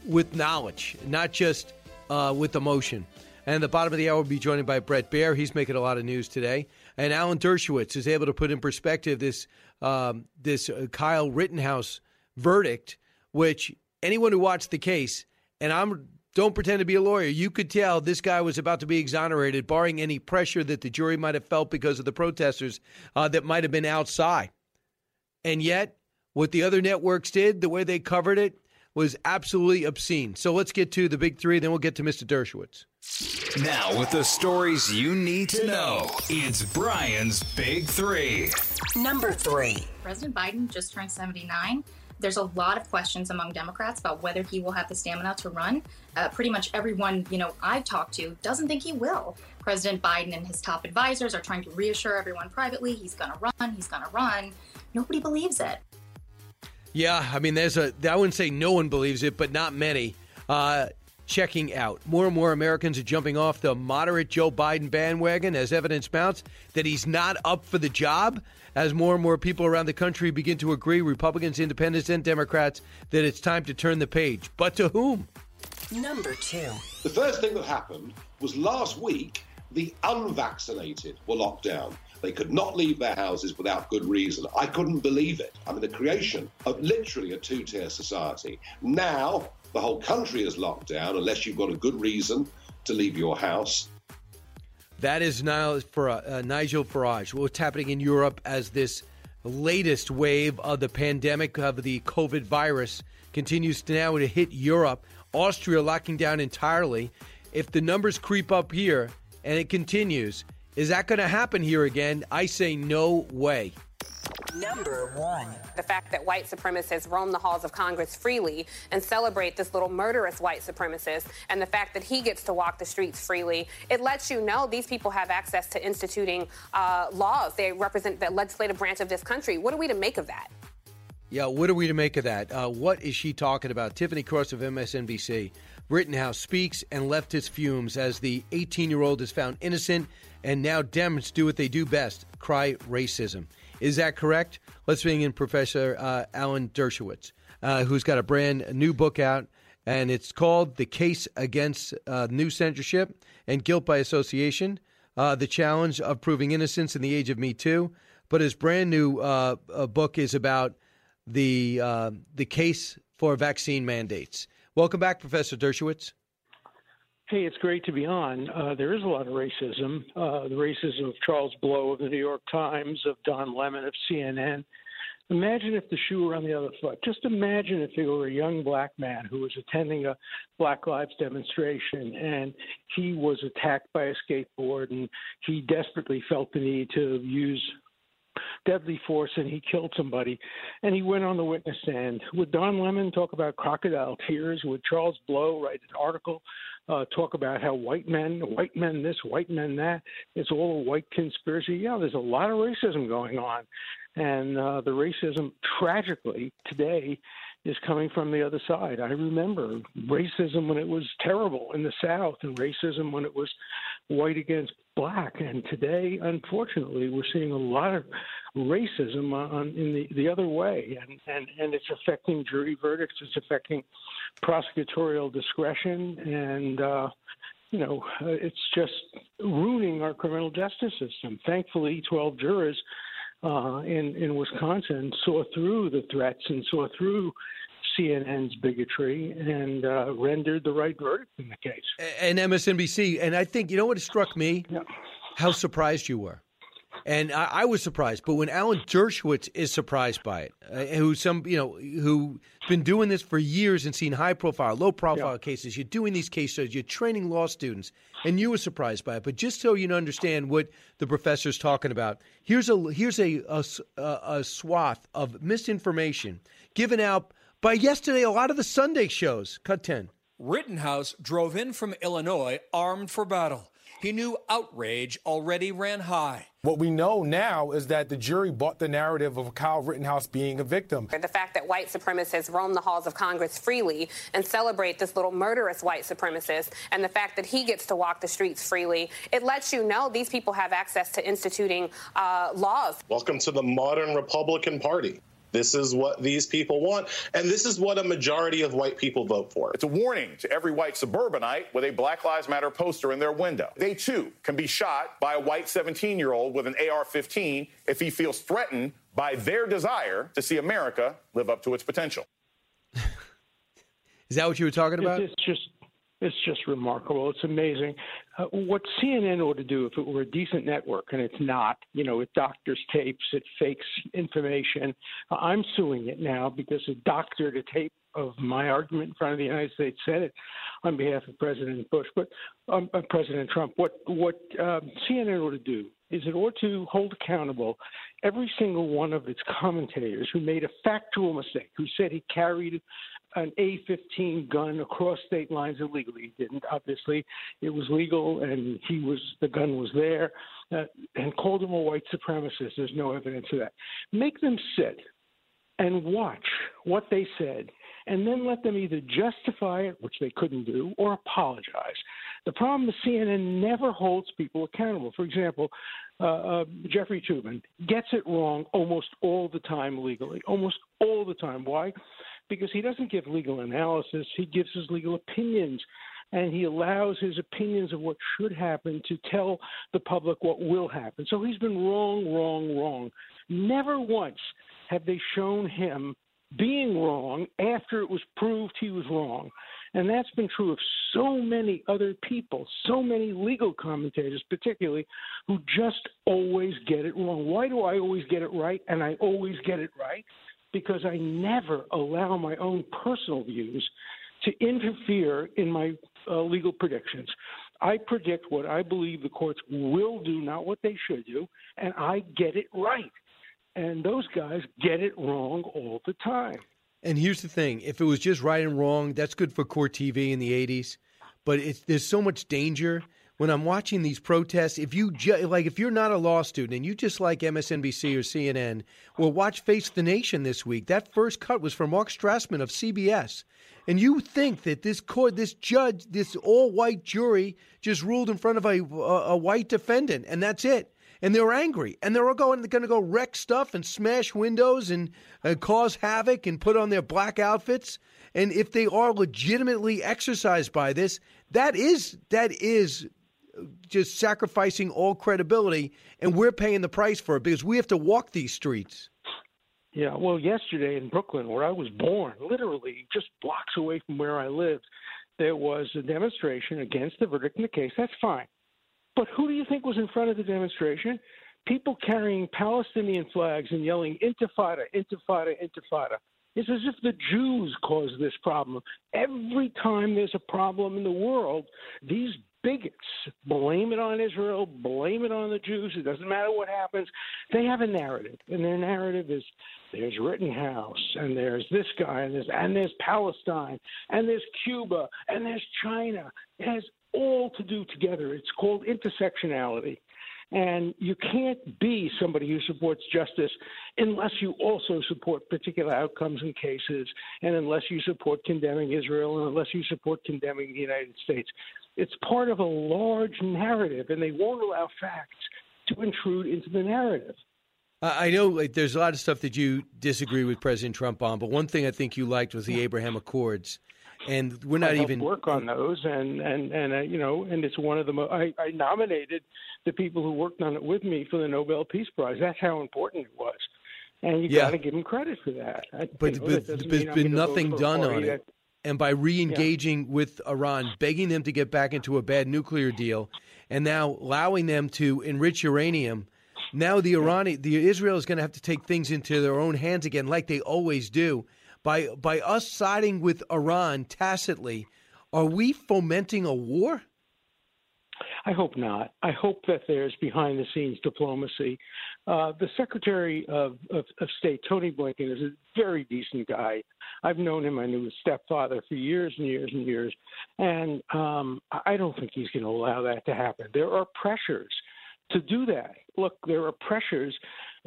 with knowledge, not just uh, with emotion. And at the bottom of the hour, we'll be joined by Bret Baier. He's making a lot of news today. And Alan Dershowitz is able to put in perspective this um, this uh, Kyle Rittenhouse verdict, which anyone who watched the case, and I'm don't pretend to be a lawyer, you could tell this guy was about to be exonerated, barring any pressure that the jury might have felt because of the protesters uh, that might have been outside. And yet, what the other networks did, the way they covered it, was absolutely obscene. So let's get to the big three, then we'll get to Mr. Dershowitz. Now, with the stories you need to know, it's Brian's Big Three. Number three. President Biden just turned 79. There's a lot of questions among Democrats about whether he will have the stamina to run. Uh, pretty much everyone, you know, I've talked to doesn't think he will. President Biden and his top advisors are trying to reassure everyone privately he's going to run, he's going to run. Nobody believes it. Yeah, I mean, there's a, I wouldn't say no one believes it, but not many. Uh, checking out. More and more Americans are jumping off the moderate Joe Biden bandwagon as evidence mounts that he's not up for the job. As more and more people around the country begin to agree, Republicans, independents, and Democrats, that it's time to turn the page. But to whom? Number two. The first thing that happened was last week, the unvaccinated were locked down. They could not leave their houses without good reason. I couldn't believe it. I mean, the creation of literally a two tier society. Now, the whole country is locked down unless you've got a good reason to leave your house. That is Farage, uh, Nigel Farage. What's happening in Europe as this latest wave of the pandemic of the COVID virus continues to now to hit Europe. Austria locking down entirely. If the numbers creep up here and it continues, is that going to happen here again? I say no way. Number one. The fact that white supremacists roam the halls of Congress freely and celebrate this little murderous white supremacist, and the fact that he gets to walk the streets freely, it lets you know these people have access to instituting uh, laws. They represent the legislative branch of this country. What are we to make of that? Yeah, what are we to make of that? Uh, what is she talking about? Tiffany Cross of MSNBC. Rittenhouse speaks and leftist fumes as the 18 year old is found innocent, and now Dems do what they do best cry racism. Is that correct? Let's bring in Professor uh, Alan Dershowitz, uh, who's got a brand new book out, and it's called The Case Against uh, New Censorship and Guilt by Association uh, The Challenge of Proving Innocence in the Age of Me Too. But his brand new uh, uh, book is about the, the case for vaccine mandates. Welcome back, Professor Dershowitz. Hey, it's great to be on. Uh, there is a lot of racism. Uh, the racism of Charles Blow of the New York Times, of Don Lemon of CNN. Imagine if the shoe were on the other foot. Just imagine if there were a young black man who was attending a Black Lives demonstration and he was attacked by a skateboard and he desperately felt the need to use deadly force and he killed somebody and he went on the witness stand. Would Don Lemon talk about crocodile tears? Would Charles Blow write an article uh, talk about how white men, white men this, white men that? It's all a white conspiracy. Yeah, there's a lot of racism going on. And uh, the racism, tragically, today is coming from the other side. I remember racism when it was terrible in the South and racism when it was white against black. And today, unfortunately, we're seeing a lot of racism on, in the, the other way. And, and, and it's affecting jury verdicts, it's affecting prosecutorial discretion. And uh, you know, uh, it's just ruining our criminal justice system. Thankfully, 12 jurors uh, in in Wisconsin saw through the threats and saw through CNN's bigotry and uh, rendered the right verdict in the case. And MSNBC, and I think you know what struck me, how surprised you were. And I, I, was surprised, but when Alan Dershowitz is surprised by it, uh, who some you know who's been doing this for years and seen high profile, low profile yeah. cases, you're doing these case studies, you're training law students, and you were surprised by it. But just so you understand what the professor's talking about, here's a here's a a, a swath of misinformation given out by yesterday a lot of the Sunday shows. Cut ten. Rittenhouse drove in from Illinois armed for battle. He knew outrage already ran high. What we know now is that the jury bought the narrative of Kyle Rittenhouse being a victim. The fact that white supremacists roam the halls of Congress freely and celebrate this little murderous white supremacist, and the fact that he gets to walk the streets freely, it lets you know these people have access to instituting uh, laws. Welcome to the modern Republican Party. This is what these people want, and this is what a majority of white people vote for. It's a warning to every white suburbanite with a Black Lives Matter poster in their window. They too can be shot by a white 17 year old with an AR 15 if he feels threatened by their desire to see America live up to its potential. is that what you were talking about? It's just it's just remarkable. It's amazing. Uh, what CNN ought to do if it were a decent network, and it's not, you know, it doctors tapes, it fakes information. Uh, I'm suing it now because it doctored a tape of my argument in front of the United States Senate on behalf of President Bush, but um, uh, President Trump. What what um, CNN ought to do is it ought to hold accountable every single one of its commentators who made a factual mistake, who said he carried an A-15 gun across state lines illegally. He didn't. Obviously, it was legal, and he was the gun was there, uh, and called him a white supremacist. There's no evidence of that. Make them sit and watch what they said, and then let them either justify it, which they couldn't do, or apologize. The problem is CNN never holds people accountable. For example, uh, uh, Jeffrey Toobin gets it wrong almost all the time legally, almost all the time. Why? because he doesn't give legal analysis, he gives his legal opinions. And he allows his opinions of what should happen to tell the public what will happen. So he's been wrong, wrong, wrong. Never once have they shown him being wrong after it was proved he was wrong. And that's been true of so many other people, so many legal commentators, particularly, who just always get it wrong. Why do I always get it right? And I always get it right because I never allow my own personal views to interfere in my uh, legal predictions. I predict what I believe the courts will do, not what they should do, and I get it right. And those guys get it wrong all the time. And here's the thing if it was just right and wrong, that's good for court TV in the 80s. But there's so much danger when I'm watching these protests, if you ju- like, if you're not a law student and you just like MSNBC or CNN, well, watch Face the Nation this week. That first cut was from Mark Strassmann of CBS, and you think that this court, this judge, this all-white jury just ruled in front of a, a, a white defendant, and that's it. And they're angry, and they're going, going to go wreck stuff and smash windows and uh, cause havoc and put on their black outfits. And if they are legitimately exercised by this, that is that is just sacrificing all credibility, and we're paying the price for it because we have to walk these streets. Yeah, well, yesterday in Brooklyn, where I was born, literally just blocks away from where I lived, there was a demonstration against the verdict in the case. That's fine. But who do you think was in front of the demonstration? People carrying Palestinian flags and yelling, Intifada, Intifada, Intifada. It's as if the Jews caused this problem. Every time there's a problem in the world, these bigots blame it on Israel, blame it on the Jews. It doesn't matter what happens. They have a narrative, and their narrative is there's Rittenhouse, and there's this guy, and there's and there's Palestine, and there's Cuba, and there's China. It has all to do together. It's called intersectionality. And you can't be somebody who supports justice unless you also support particular outcomes and cases, and unless you support condemning Israel, and unless you support condemning the United States. It's part of a large narrative, and they won't allow facts to intrude into the narrative. I know like, there's a lot of stuff that you disagree with President Trump on, but one thing I think you liked was the Abraham Accords. and we're not even work on those, and and and uh, you know, and it's one of the. Mo- I, I nominated the people who worked on it with me for the Nobel Peace Prize. That's how important it was, and you Yeah. got to give them credit for that. I- But, you know, but there's been nothing done on it. that- And by re engaging with Iran, begging them to get back into a bad nuclear deal, and now allowing them to enrich uranium, now the Irani, the Israel is going to have to take things into their own hands again, like they always do. By by us siding with Iran tacitly, are we fomenting a war? I hope not. I hope that there's behind the scenes diplomacy. Uh, the Secretary of, of, of State, Tony Blinken, is a very decent guy. I've known him. I knew his stepfather for years and years and years. And um, I don't think he's going to allow that to happen. There are pressures to do that. Look, there are pressures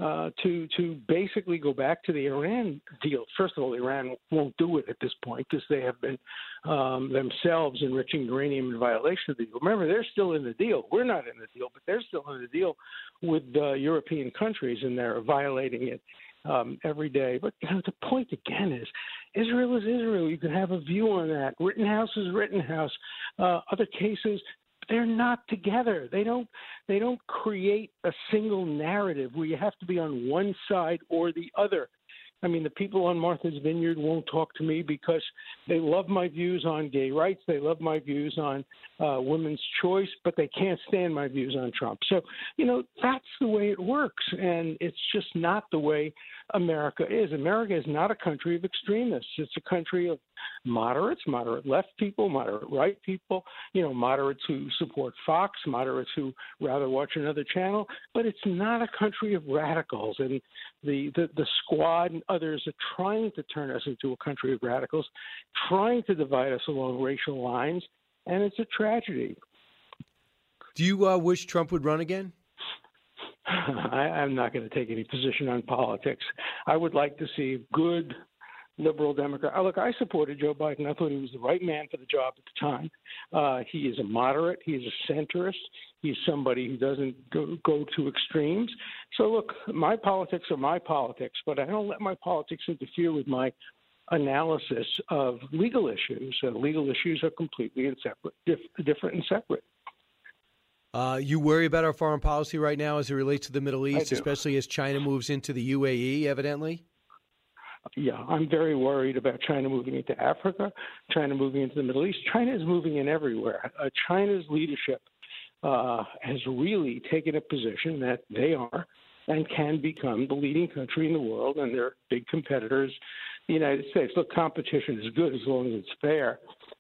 uh, to to basically go back to the Iran deal. First of all, Iran won't do it at this point because they have been um, themselves enriching uranium in violation of the deal. Remember, they're still in the deal. We're not in the deal, but they're still in the deal with uh, European countries, and they're violating it um, every day. But you know, the point again is, Israel is Israel. You can have a view on that. Rittenhouse is Rittenhouse. Uh, other cases, they're not together. They don't they don't create a single narrative where you have to be on one side or the other. I mean, the people on Martha's Vineyard won't talk to me because they love my views on gay rights. They love my views on uh, women's choice, but they can't stand my views on Trump. So, you know, that's the way it works. And it's just not the way America is. America is not a country of extremists. It's a country of moderates, moderate left people, moderate right people, you know, moderates who support Fox, moderates who rather watch another channel. But it's not a country of radicals. And the, the, the squad and others are trying to turn us into a country of radicals, trying to divide us along racial lines. And it's a tragedy. Do you uh, wish Trump would run again? I, I'm not going to take any position on politics. I would like to see good liberal Democrat. uh, Look, I supported Joe Biden. I thought he was the right man for the job at the time. Uh, he is a moderate. He is a centrist. He's somebody who doesn't go, go to extremes. So, look, my politics are my politics, but I don't let my politics interfere with my analysis of legal issues. Uh, legal issues are completely and separate, diff- different and separate. Uh, you worry about our foreign policy right now as it relates to the Middle East, especially as China moves into the UAE, evidently? Yeah, I'm very worried about China moving into Africa, China moving into the Middle East. China is moving in everywhere. Uh, China's leadership uh, has really taken a position that they are and can become the leading country in the world, and their big competitors, the United States. Look, competition is good as long as it's fair,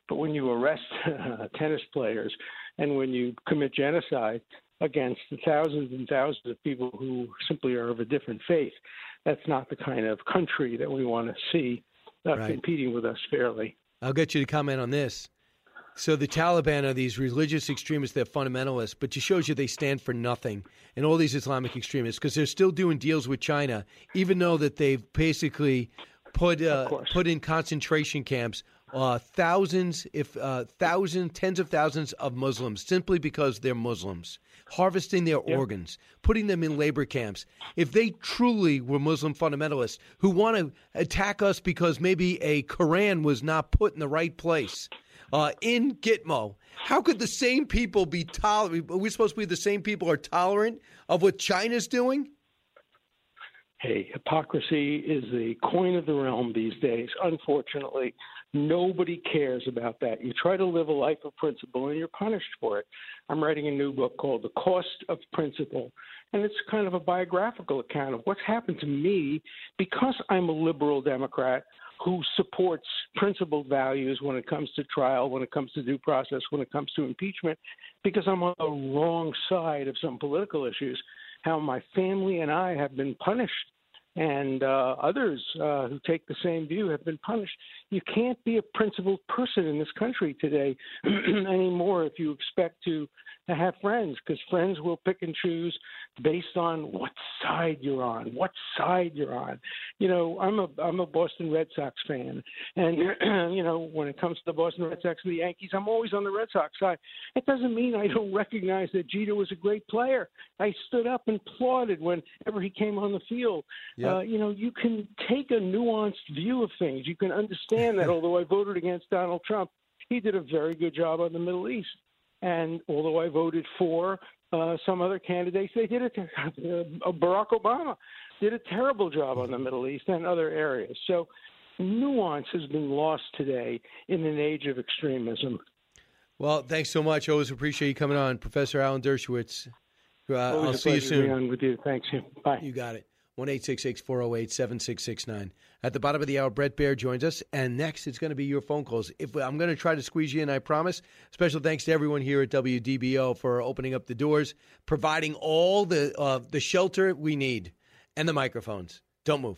but when you arrest uh, tennis players and when you commit genocide against the thousands and thousands of people who simply are of a different faith, that's not the kind of country that we want to see uh, Right. competing with us fairly. I'll get you to comment on this. So the Taliban are these religious extremists, they're fundamentalists, but it shows you they stand for nothing. And all these Islamic extremists, because they're still doing deals with China, even though that they've basically put uh, put in concentration camps uh, thousands, if uh, thousands, tens of thousands of Muslims, simply because they're Muslims, harvesting their organs, putting them in labor camps. If they truly were Muslim fundamentalists who want to attack us because maybe a Quran was not put in the right place uh, in Gitmo, how could the same people be tolerant? Are we supposed to be the same people are tolerant of what China's doing? Hey, hypocrisy is the coin of the realm these days. Unfortunately, nobody cares about that. You try to live a life of principle and you're punished for it. I'm writing a new book called The Cost of Principle, and it's kind of a biographical account of what's happened to me because I'm a liberal Democrat who supports principled values when it comes to trial, when it comes to due process, when it comes to impeachment, because I'm on the wrong side of some political issues. How my family and I have been punished and uh, others uh, who take the same view have been punished. You can't be a principled person in this country today anymore if you expect to to have friends because friends will pick and choose based on what side you're on, what side you're on. You know, I'm a I'm a Boston Red Sox fan, and you know when it comes to the Boston Red Sox and the Yankees, I'm always on the Red Sox side. It doesn't mean I don't recognize that Jeter was a great player. I stood up and applauded whenever he came on the field. Yep. Uh, you know, you can take a nuanced view of things. You can understand that although I voted against Donald Trump, he did a very good job on the Middle East. And although I voted for uh, some other candidates, they did it. Uh, Barack Obama did a terrible job on the Middle East and other areas. So nuance has been lost today in an age of extremism. Well, thanks so much. Always appreciate you coming on, Professor Alan Dershowitz. Uh, I'll see you pleasure to be soon. on with you. Thanks. Bye. You got it. 1 408 7669. At the bottom of the hour, Bret Baier joins us. And next, it's going to be your phone calls. If I'm going to try to squeeze you in, I promise. Special thanks to everyone here at WDBO for opening up the doors, providing all the, uh, the shelter we need and the microphones. Don't move.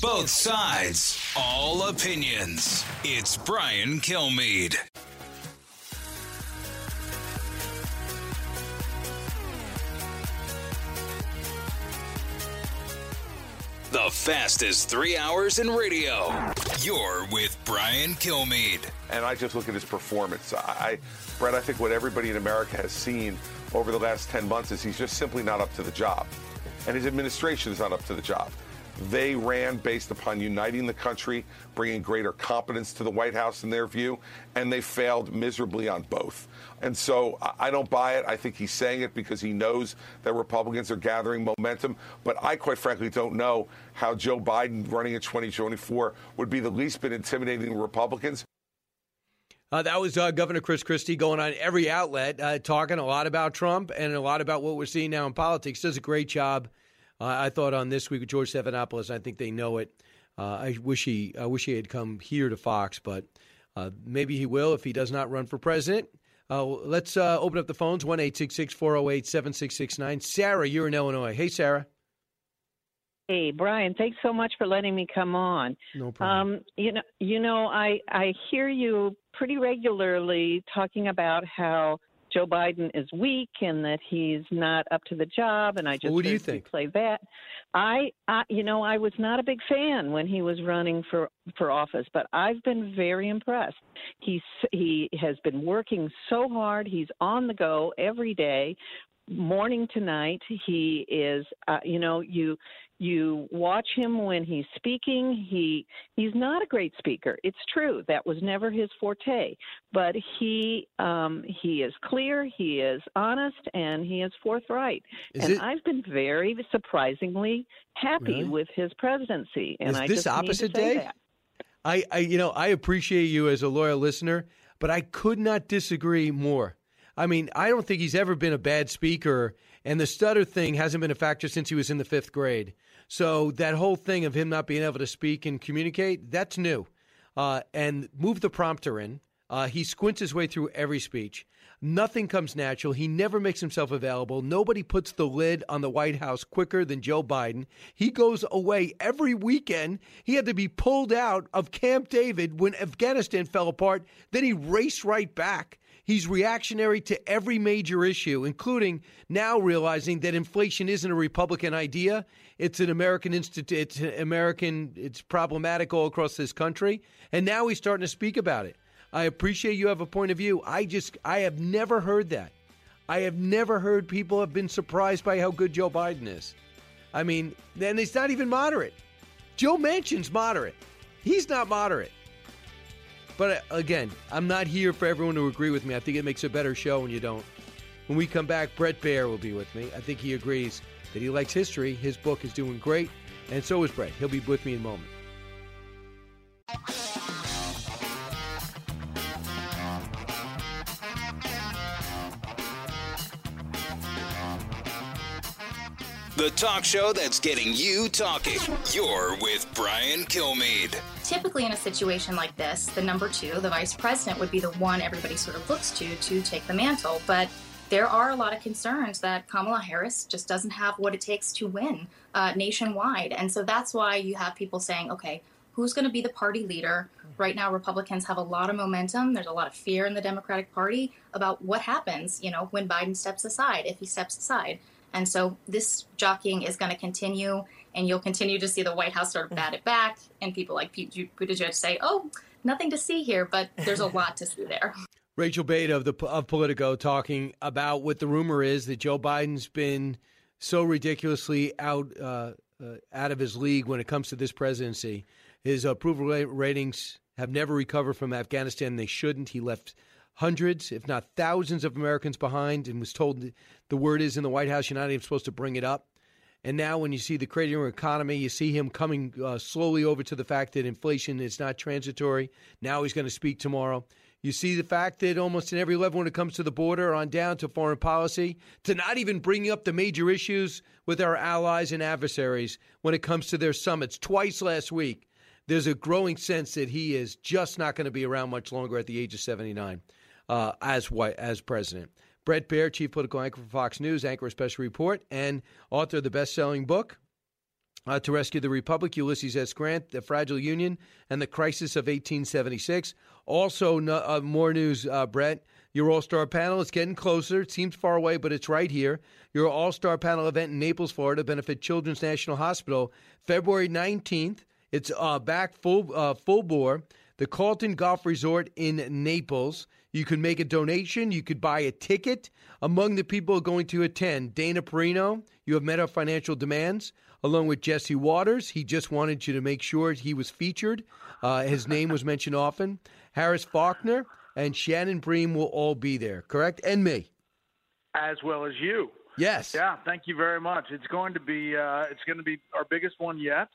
Both sides, all opinions. It's Brian Kilmeade. Fastest three hours in radio. You're with Brian Kilmeade. and I just look at his performance. I, Bret, I think what everybody in America has seen over the last 10 months is he's just simply not up to the job. And his administration is not up to the job. They ran based upon uniting the country, bringing greater competence to the White House in their view, and they failed miserably on both. And so I don't buy it. I think he's saying it because he knows that Republicans are gathering momentum. But I quite frankly don't know how Joe Biden running in 2024 would be the least bit intimidating to Republicans. Uh, that was uh, Governor Chris Christie going on every outlet, uh, talking a lot about Trump and a lot about what we're seeing now in politics. Does a great job, uh, I thought, on this week with George Stephanopoulos. I think they know it. Uh, I wish he, I wish he had come here to Fox, but uh, maybe he will if he does not run for president. Uh, let's uh, open up the phones one eight six six four zero eight seven six six nine. Sarah, you're in Illinois. Hey, Sarah. Hey, Brian, thanks so much for letting me come on. No problem. Um, you know, you know, I I hear you pretty regularly talking about how Joe Biden is weak and that he's not up to the job, and I just do you think? play that. I, I, you know, I was not a big fan when he was running for for office, but I've been very impressed. He's he has been working so hard. He's on the go every day, morning to night. He is, uh, you know, you you watch him when he's speaking. He he's not a great speaker. It's true that was never his forte, but he um, he is clear. He is honest, and he is forthright. Is and it- I've been very surprisingly happy Really? with his presidency. And Is I this just opposite need to say day? that. I, I, you know, I appreciate you as a loyal listener, but I could not disagree more. I mean, I don't think he's ever been a bad speaker, and the stutter thing hasn't been a factor since he was in the fifth grade. So that whole thing of him not being able to speak and communicate, that's new. Uh, and move the prompter in. Uh, he squints his way through every speech. Nothing comes natural. He never makes himself available. Nobody puts the lid on the White House quicker than Joe Biden. He goes away every weekend. He had to be pulled out of Camp David when Afghanistan fell apart. Then he raced right back. He's reactionary to every major issue, including now realizing that inflation isn't a Republican idea. It's an American institute. It's an American. It's problematic all across this country, and now he's starting to speak about it. I appreciate you have a point of view. I just I have never heard that. I have never heard people have been surprised by how good Joe Biden is. I mean, and it's not even moderate. Joe Manchin's moderate. He's not moderate. But uh, again, I'm not here for everyone to agree with me. I think it makes a better show when you don't. When we come back, Bret Baier will be with me. I think he agrees that he likes history. His book is doing great, and so is Bret. He'll be with me in a moment. The talk show that's getting you talking. You're with Brian Kilmeade. Typically, in a situation like this, the number two, the vice president, would be the one everybody sort of looks to to take the mantle. But there are a lot of concerns that Kamala Harris just doesn't have what it takes to win uh, nationwide. And so that's why you have people saying, okay, who's going to be the party leader? right now Republicans have a lot of momentum. There's a lot of fear in the Democratic Party about what happens, you know, when Biden steps aside, if he steps aside. And so this jockeying is going to continue, and you'll continue to see the White House sort of bat it back, and people like Pete Buttigieg say, "Oh, nothing to see here," but there's a lot to see there. Rachel Bade of the of Politico talking about what the rumor is that Joe Biden's been so ridiculously out uh, uh, out of his league when it comes to this presidency. His approval ratings have never recovered from Afghanistan. They shouldn't. He left hundreds, if not thousands, of Americans behind and was told the word is in the White House you're not even supposed to bring it up. And now, when you see the cratering economy, you see him coming uh, slowly over to the fact that inflation is not transitory. Now he's going to speak tomorrow. You see the fact that almost in every level, when it comes to the border, on down to foreign policy, to not even bringing up the major issues with our allies and adversaries when it comes to their summits twice last week. There's a growing sense that he is just not going to be around much longer at the age of 79 uh, as as president. Bret Baier, chief political anchor for Fox News, anchor a special report, and author of the best-selling book uh, to rescue the republic, Ulysses S. Grant, the fragile Union, and the crisis of 1876. Also, no, uh, more news, uh, Bret. Your All Star panel is getting closer. It seems far away, but it's right here. Your All Star panel event in Naples, Florida, benefit Children's National Hospital, February 19th. It's uh, back full uh, full bore. The Carlton Golf Resort in Naples. You can make a donation. You could buy a ticket. Among the people going to attend, Dana Perino. You have met our financial demands, along with Jesse Watters. He just wanted you to make sure he was featured. Uh, his name was mentioned often. Harris Faulkner and Shannon Bream will all be there, correct? And me. As well as you. Yes. Yeah, thank you very much. It's going to be uh, it's going to be our biggest one yet.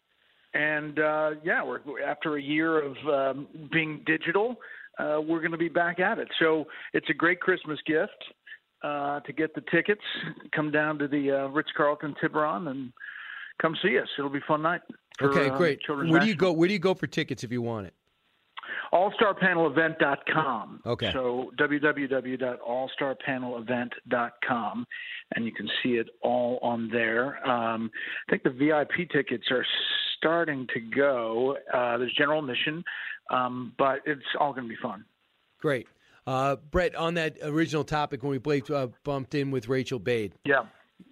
And uh, yeah, we're after a year of um, being digital, uh, we're going to be back at it. So it's a great Christmas gift uh, to get the tickets. Come down to the uh, Ritz Carlton Tiburon and come see us. It'll be a fun night. For, okay, uh, great. Where do you go? Where do you go for tickets if you want it? allstarpanelevent.com. Okay. So www.allstarpanelevent.com, and you can see it all on there. Um, I think the VIP tickets are starting to go. Uh, there's general admission, um, but it's all going to be fun. Great. Uh, Bret, on that original topic when we played, uh, bumped in with Rachel Bade. Yeah.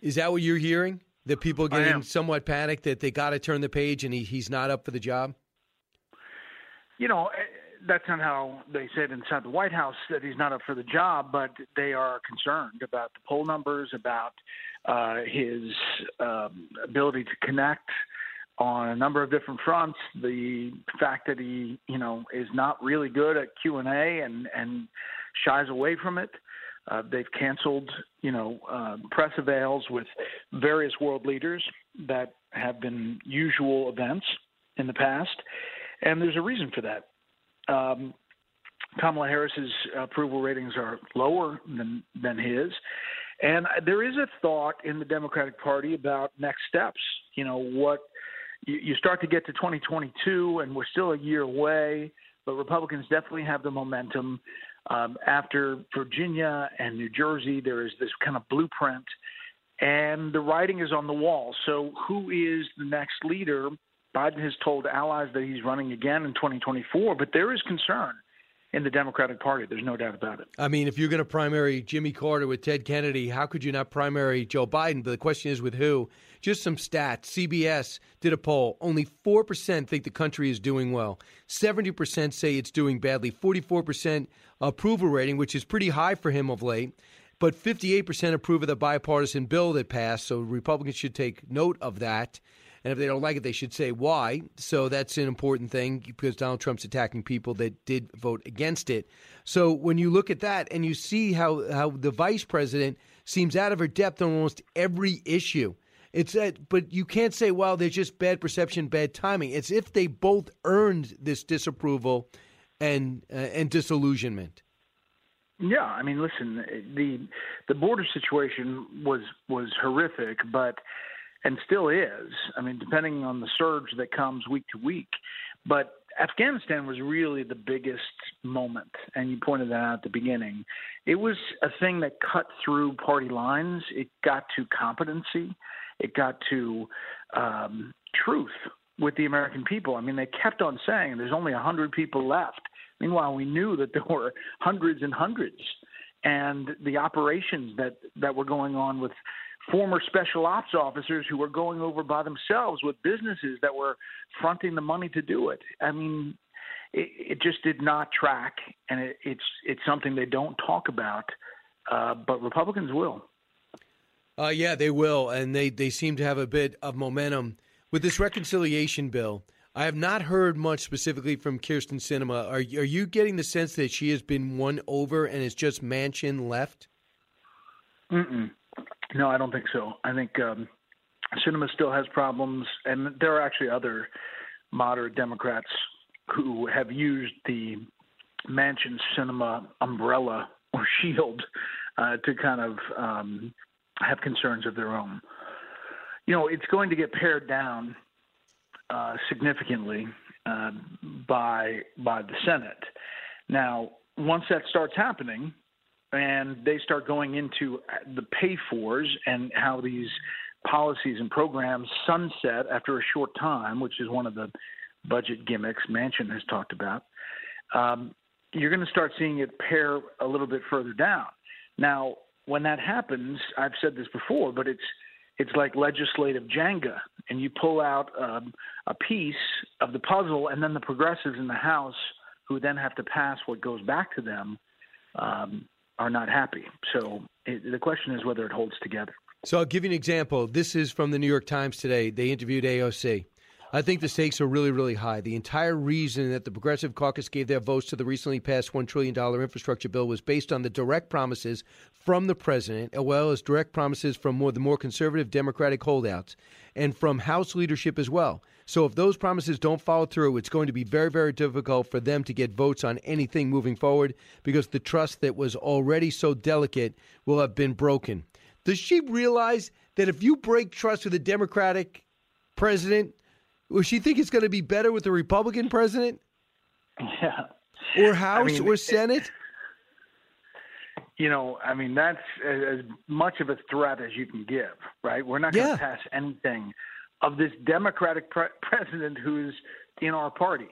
Is that what you're hearing? That people getting somewhat panicked that they got to turn the page and he, he's not up for the job? You know, that's not how they said inside the White House that he's not up for the job, but they are concerned about the poll numbers, about uh, his um, ability to connect on a number of different fronts. The fact that he, you know, is not really good at Q and A and and shies away from it. Uh, they've canceled, you know, uh, press avails with various world leaders that have been usual events in the past, and there's a reason for that. Um, Kamala Harris's approval ratings are lower than than his, and there is a thought in the Democratic Party about next steps. You know what you, start to get to 2022, and we're still a year away, but Republicans definitely have the momentum. Um, after Virginia and New Jersey, there is this kind of blueprint, and the writing is on the wall. So, who is the next leader? Biden has told allies that he's running again in 2024, but there is concern in the Democratic Party. There's no doubt about it. I mean, if you're going to primary Jimmy Carter with Ted Kennedy, how could you not primary Joe Biden? But the question is with who? Just some stats. CBS did a poll. Only 4% think the country is doing well. 70% say it's doing badly. 44% approval rating, which is pretty high for him of late. But 58% approve of the bipartisan bill that passed. So Republicans should take note of that. And if they don't like it, they should say why. So that's an important thing because Donald Trump's attacking people that did vote against it. So when you look at that and you see how, how the vice president seems out of her depth on almost every issue, it's that, but you can't say, well, there's just bad perception, bad timing. It's if they both earned this disapproval and uh, and disillusionment. Yeah, I mean, listen, the the border situation was was horrific, but and still is. I mean, depending on the surge that comes week to week, but Afghanistan was really the biggest moment, and you pointed that out at the beginning. It was a thing that cut through party lines. It got to competency. It got to um, truth with the American people. I mean, they kept on saying there's only 100 people left. Meanwhile, we knew that there were hundreds and hundreds. And the operations that, that were going on with former special ops officers who were going over by themselves with businesses that were fronting the money to do it. I mean, it, it just did not track, and it, it's it's something they don't talk about, uh, but Republicans will. Uh, yeah, they will, and they, they seem to have a bit of momentum with this reconciliation bill. I have not heard much specifically from Kyrsten Sinema. Are are you getting the sense that she has been won over and it's just Manchin left? Mm-mm. No, I don't think so. I think um, Sinema still has problems, and there are actually other moderate Democrats who have used the Manchin Sinema umbrella or shield uh, to kind of um, have concerns of their own. You know, it's going to get pared down uh, significantly uh, by by the Senate. Now, once that starts happening, and they start going into the pay fors and how these policies and programs sunset after a short time, which is one of the budget gimmicks Manchin has talked about. Um, you're going to start seeing it pare a little bit further down. Now, when that happens, I've said this before, but it's it's like legislative Jenga, and you pull out um, a piece of the puzzle, and then the progressives in the House, who then have to pass what goes back to them, um, are not happy. So it, the question is whether it holds together. So I'll give you an example. This is from the New York Times today. They interviewed AOC. I think the stakes are really, really high. The entire reason that the Progressive Caucus gave their votes to the recently passed $1 trillion infrastructure bill was based on the direct promises from the president, as well as direct promises from more, the more conservative Democratic holdouts and from House leadership as well. So if those promises don't follow through, it's going to be very, very difficult for them to get votes on anything moving forward because the trust that was already so delicate will have been broken. Does she realize that if you break trust with a Democratic president, will she think it's going to be better with the Republican president? Yeah. Or House I mean, or Senate? You know, I mean, that's as much of a threat as you can give, right? We're not going to Yeah. pass anything of this Democratic pre- president who's in our party.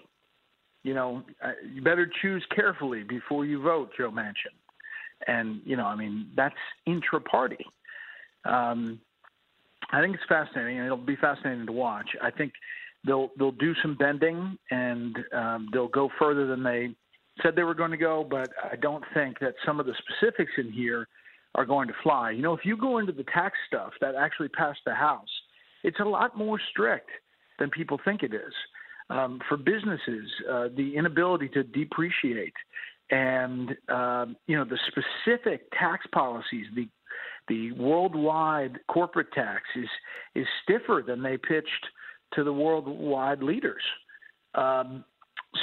You know, uh, you better choose carefully before you vote, Joe Manchin. And, you know, I mean, that's intra party. Um, I think it's fascinating, and it'll be fascinating to watch. I think they'll they'll do some bending, and um, they'll go further than they said they were going to go. But I don't think that some of the specifics in here are going to fly. You know, if you go into the tax stuff that actually passed the House, it's a lot more strict than people think it is. Um, for businesses, uh, the inability to depreciate, and um, you know the specific tax policies, the the worldwide corporate tax is is stiffer than they pitched to the worldwide leaders. Um,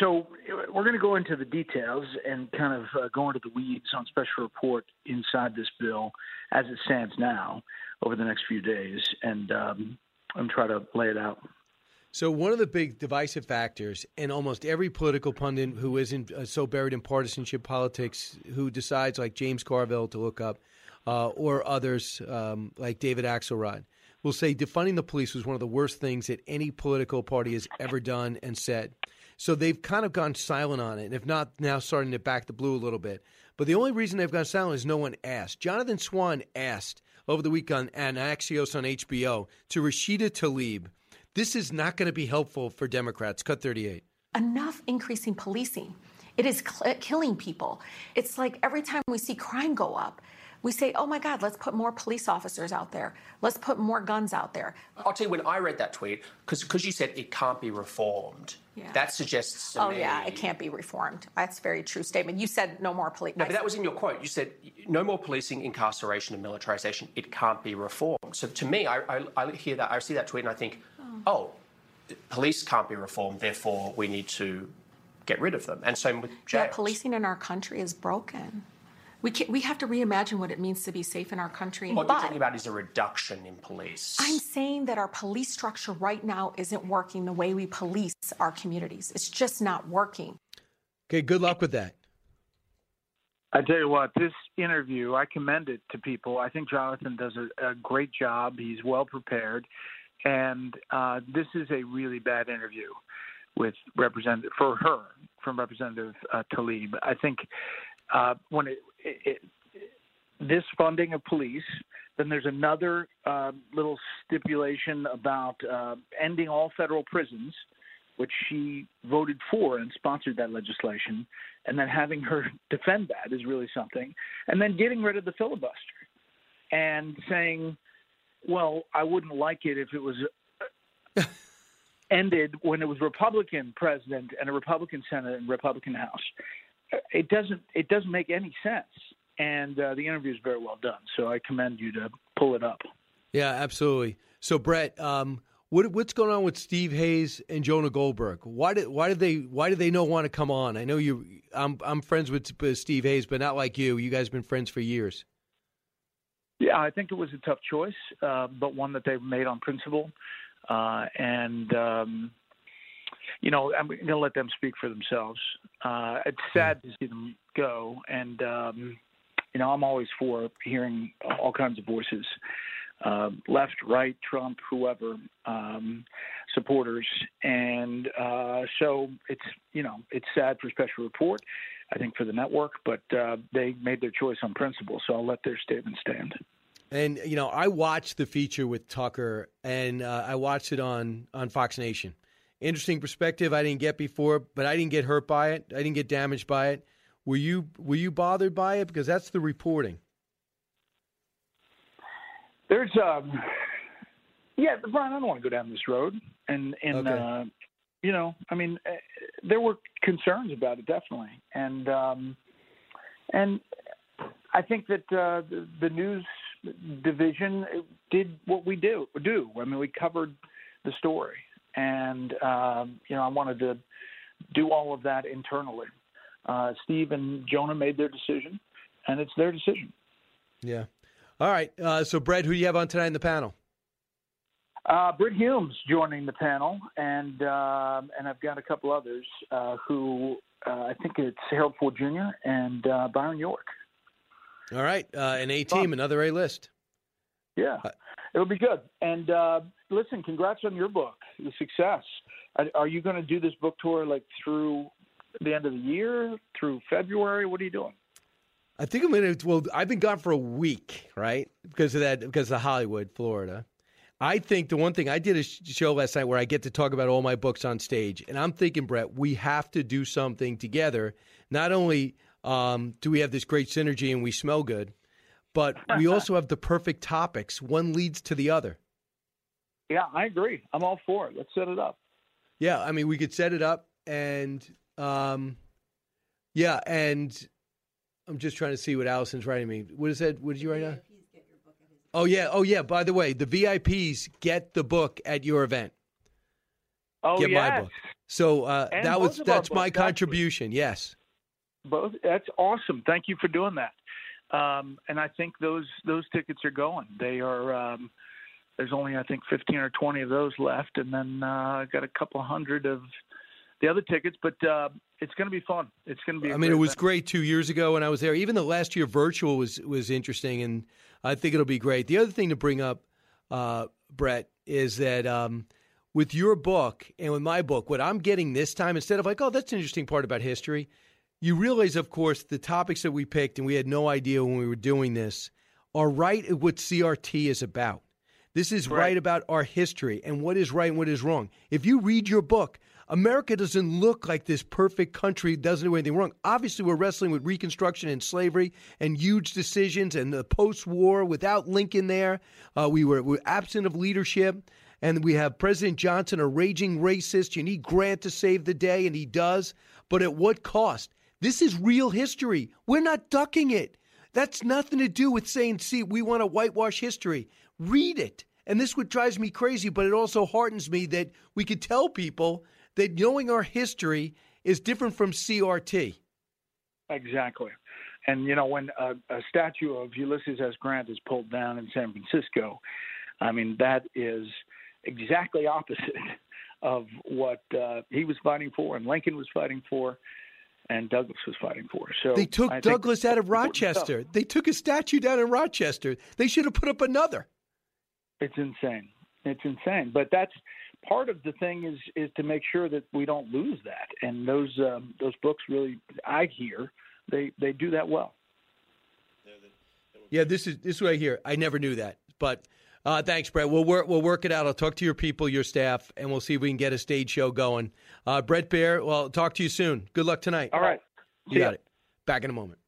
so we're going to go into the details and kind of uh, go into the weeds on special report inside this bill as it stands now over the next few days, and um, and try to lay it out. So one of the big divisive factors, and almost every political pundit who isn't uh, so buried in partisanship politics, who decides like James Carville to look up, uh, or others um, like David Axelrod, will say defunding the police was one of the worst things that any political party has ever done and said. So they've kind of gone silent on it, and if not now starting to back the blue a little bit. But the only reason they've gone silent is no one asked. Jonathan Swan asked over the week on, on Axios on HBO to Rashida Tlaib, this is not going to be helpful for Democrats. Cut 38. enough increasing policing. It is cl- killing people. It's like every time we see crime go up, we say, oh my God, let's put more police officers out there. Let's put more guns out there. I'll tell you when I read that tweet, because you said it can't be reformed. Yeah. That suggests to Oh, me. yeah, it can't be reformed. That's a very true statement. You said no more police. No, but that was in your quote. You said no more policing, incarceration, and militarization. It can't be reformed. So to me, I, I, I hear that, I see that tweet, and I think, oh, oh police can't be reformed. Therefore, we need to get rid of them. And same with Yeah, policing in our country is broken. We, can, we have to reimagine what it means to be safe in our country. What you're talking about is a reduction in police. I'm saying that our police structure right now isn't working the way we police our communities. It's just not working. Okay, good luck with that. I tell you what, this interview, I commend it to people. I think Jonathan does a, a great job. He's well prepared, and uh, this is a really bad interview with representative for her from Representative uh, Tlaib. I think uh, when it, this funding of police, then there's another uh, little stipulation about uh, ending all federal prisons, which she voted for and sponsored that legislation, and then having her defend that is really something, and then getting rid of the filibuster and saying, well, I wouldn't like it if it was ended when it was Republican president and a Republican Senate and Republican House. It doesn't it doesn't make any sense. And uh, the interview is very well done. So I commend you to pull it up. Yeah, absolutely. So Bret, um, what, what's going on with Steve Hayes and Jonah Goldberg? Why did why did they why did they not want to come on? I know you. I'm I'm friends with Steve Hayes, but not like you. You guys have been friends for years. Yeah, I think it was a tough choice, uh, but one that they've made on principle. Uh, and um, you know, I'm going to let them speak for themselves. Uh, it's sad to see them go, and um, you know, I'm always for hearing all kinds of voices, uh, left, right, Trump, whoever, um, supporters, and uh, so it's you know, it's sad for Special Report. I think for the network, but uh, they made their choice on principle, so I'll let their statement stand. And you know, I watched the feature with Tucker, and uh, I watched it on on Fox Nation. Interesting perspective I didn't get before, but I didn't get hurt by it. I didn't get damaged by it. Were you Were you bothered by it? Because that's the reporting. There's um, yeah, Brian. I don't want to go down this road, and and okay. uh, you know, I mean, uh, there were concerns about it definitely, and um, and I think that uh, the, the news division did what we do. Do I mean we covered the story, and um, you know I wanted to do all of that internally. Uh, Steve and Jonah made their decision, and it's their decision. Yeah. All right. Uh, so, Bret, who do you have on tonight in the panel? Uh, Brit Hume's joining the panel, and uh, and I've got a couple others uh, who uh, I think it's Harold Ford Jr. and uh, Byron York. All right, uh, an A team, another A list. Yeah, it'll be good. And uh, listen, congrats on your book, the success. Are you going to do this book tour like through the end of the year, through February? What are you doing? I think I'm going to. Well, I've been gone for a week, right? Because of that, because of Hollywood, Florida. I think the one thing I did a show last night where I get to talk about all my books on stage, and I'm thinking, Bret, we have to do something together. Not only um, do we have this great synergy and we smell good? But we also have the perfect topics. One leads to the other. Yeah, I agree. I'm all for it. Let's set it up. Yeah, I mean, we could set it up, and um, yeah, and I'm just trying to see what Allison's writing me. What is that? What did you write down? Oh yeah, oh yeah. By the way, the VIPs get the book at your event. Oh get yes. my book. So uh, that was that's my contribution. Yes both. That's awesome. Thank you for doing that. Um, and I think those those tickets are going. They are. Um, there's only I think 15 or 20 of those left, and then uh, I got a couple hundred of the other tickets. But uh, it's going to be fun. It's going to be. I mean, it was event. great two years ago when I was there. Even the last year virtual was was interesting, and I think it'll be great. The other thing to bring up, uh, Bret, is that. Um, with your book and with my book, what I'm getting this time, instead of like, oh, that's an interesting part about history, you realize, of course, the topics that we picked, and we had no idea when we were doing this, are right at what CRT is about. This is right. right about our history and what is right and what is wrong. If you read your book, America doesn't look like this perfect country doesn't do anything wrong. Obviously, we're wrestling with Reconstruction and slavery and huge decisions and the post-war without Lincoln there. Uh, we were, we were absent of leadership. And we have President Johnson, a raging racist. You need Grant to save the day, and he does. But at what cost? This is real history. We're not ducking it. That's nothing to do with saying, see, we want to whitewash history. Read it. And this what drives me crazy, but it also heartens me that we could tell people that knowing our history is different from CRT. Exactly. And, you know, when a, a statue of Ulysses S. Grant is pulled down in San Francisco, I mean, that is exactly opposite of what uh, he was fighting for and Lincoln was fighting for and Douglas was fighting for. So they took I Douglas out of Rochester. They took a statue down in Rochester. They should have put up another. It's insane. It's insane. But that's part of the thing is is to make sure that we don't lose that. And those um, those books really, I hear, they they do that well. Yeah, this is this right here. I never knew that, but. Uh, thanks, Bret. We'll work. We'll work it out. I'll talk to your people, your staff, and we'll see if we can get a stage show going. Uh, Bret Baier. Well, talk to you soon. Good luck tonight. All right. You got it. Back in a moment.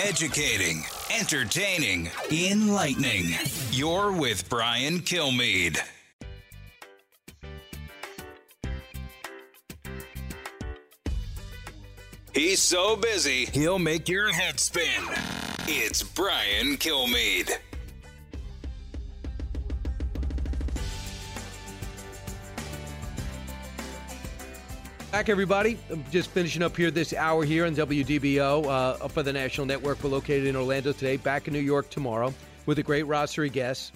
Educating, entertaining, enlightening. You're with Brian Kilmeade. He's so busy, he'll make your head spin. It's Brian Kilmeade. Back, everybody. I'm just finishing up here this hour here on WDBO uh, for the National Network. We're located in Orlando today, back in New York tomorrow with a great roster of guests.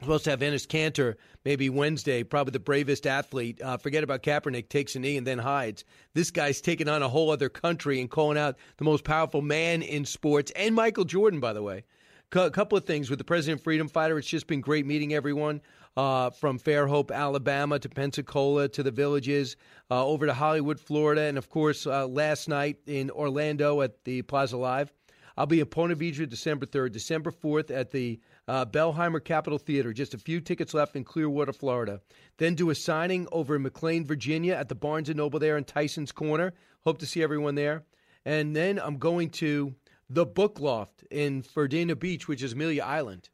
We're supposed to have Enes Kanter maybe Wednesday, probably the bravest athlete. Uh, forget about Kaepernick, takes a knee and then hides. This guy's taking on a whole other country and calling out the most powerful man in sports, and Michael Jordan, by the way. A couple of things with the President Freedom Fighter. It's just been great meeting everyone uh, from Fairhope, Alabama to Pensacola to the villages, uh, over to Hollywood, Florida, and of course, uh, last night in Orlando at the Plaza Live. I'll be in Ponte Vedra December 3rd, December 4th at the uh, Bilheimer Capitol Theater. Just a few tickets left in Clearwater, Florida. Then do a signing over in McLean, Virginia at the Barnes & Noble there in Tyson's Corner. Hope to see everyone there. And then I'm going to the Book Loft in Fernandina Beach, which is Amelia Island.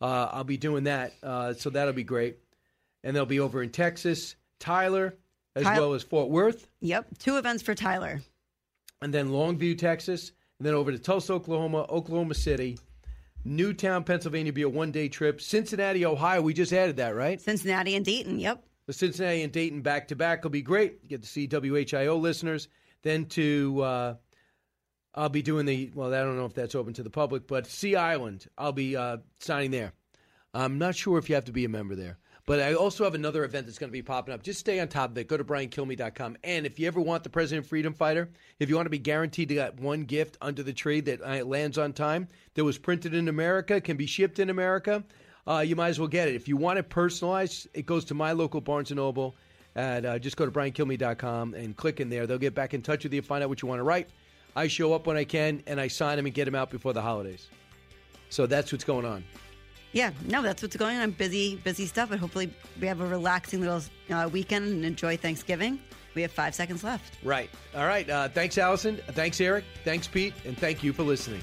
Uh, I'll be doing that, uh, so that'll be great. And they'll be over in Texas, Tyler, as Tyler- well as Fort Worth, Yep, two events for Tyler. and then Longview, Texas, and then over to Tulsa, Oklahoma, Oklahoma City, Newtown, Pennsylvania, be a one-day trip. Cincinnati, Ohio, we just added that, right? Cincinnati and Dayton, yep. The Cincinnati and Dayton back to back will be great. You get to see WHIO listeners. Then to uh, I'll be doing the well. I don't know if that's open to the public, but Sea Island, I'll be uh, signing there. I'm not sure if you have to be a member there, but I also have another event that's going to be popping up. Just stay on top of it. Go to briankilme.com. And if you ever want the President Freedom Fighter, if you want to be guaranteed to get one gift under the tree that uh, lands on time, that was printed in America, can be shipped in America, uh, you might as well get it. If you want it personalized, it goes to my local Barnes & Noble. And uh, just go to briankilme.com and click in there. They'll get back in touch with you, find out what you want to write. I show up when I can, and I sign them and get them out before the holidays. So that's what's going on. Yeah, no, that's what's going on. I'm Busy, busy stuff, but hopefully we have a relaxing little uh, weekend and enjoy Thanksgiving. We have five seconds left. Right. All right. Uh, thanks, Allison. Thanks, Eric. Thanks, Pete. And thank you for listening.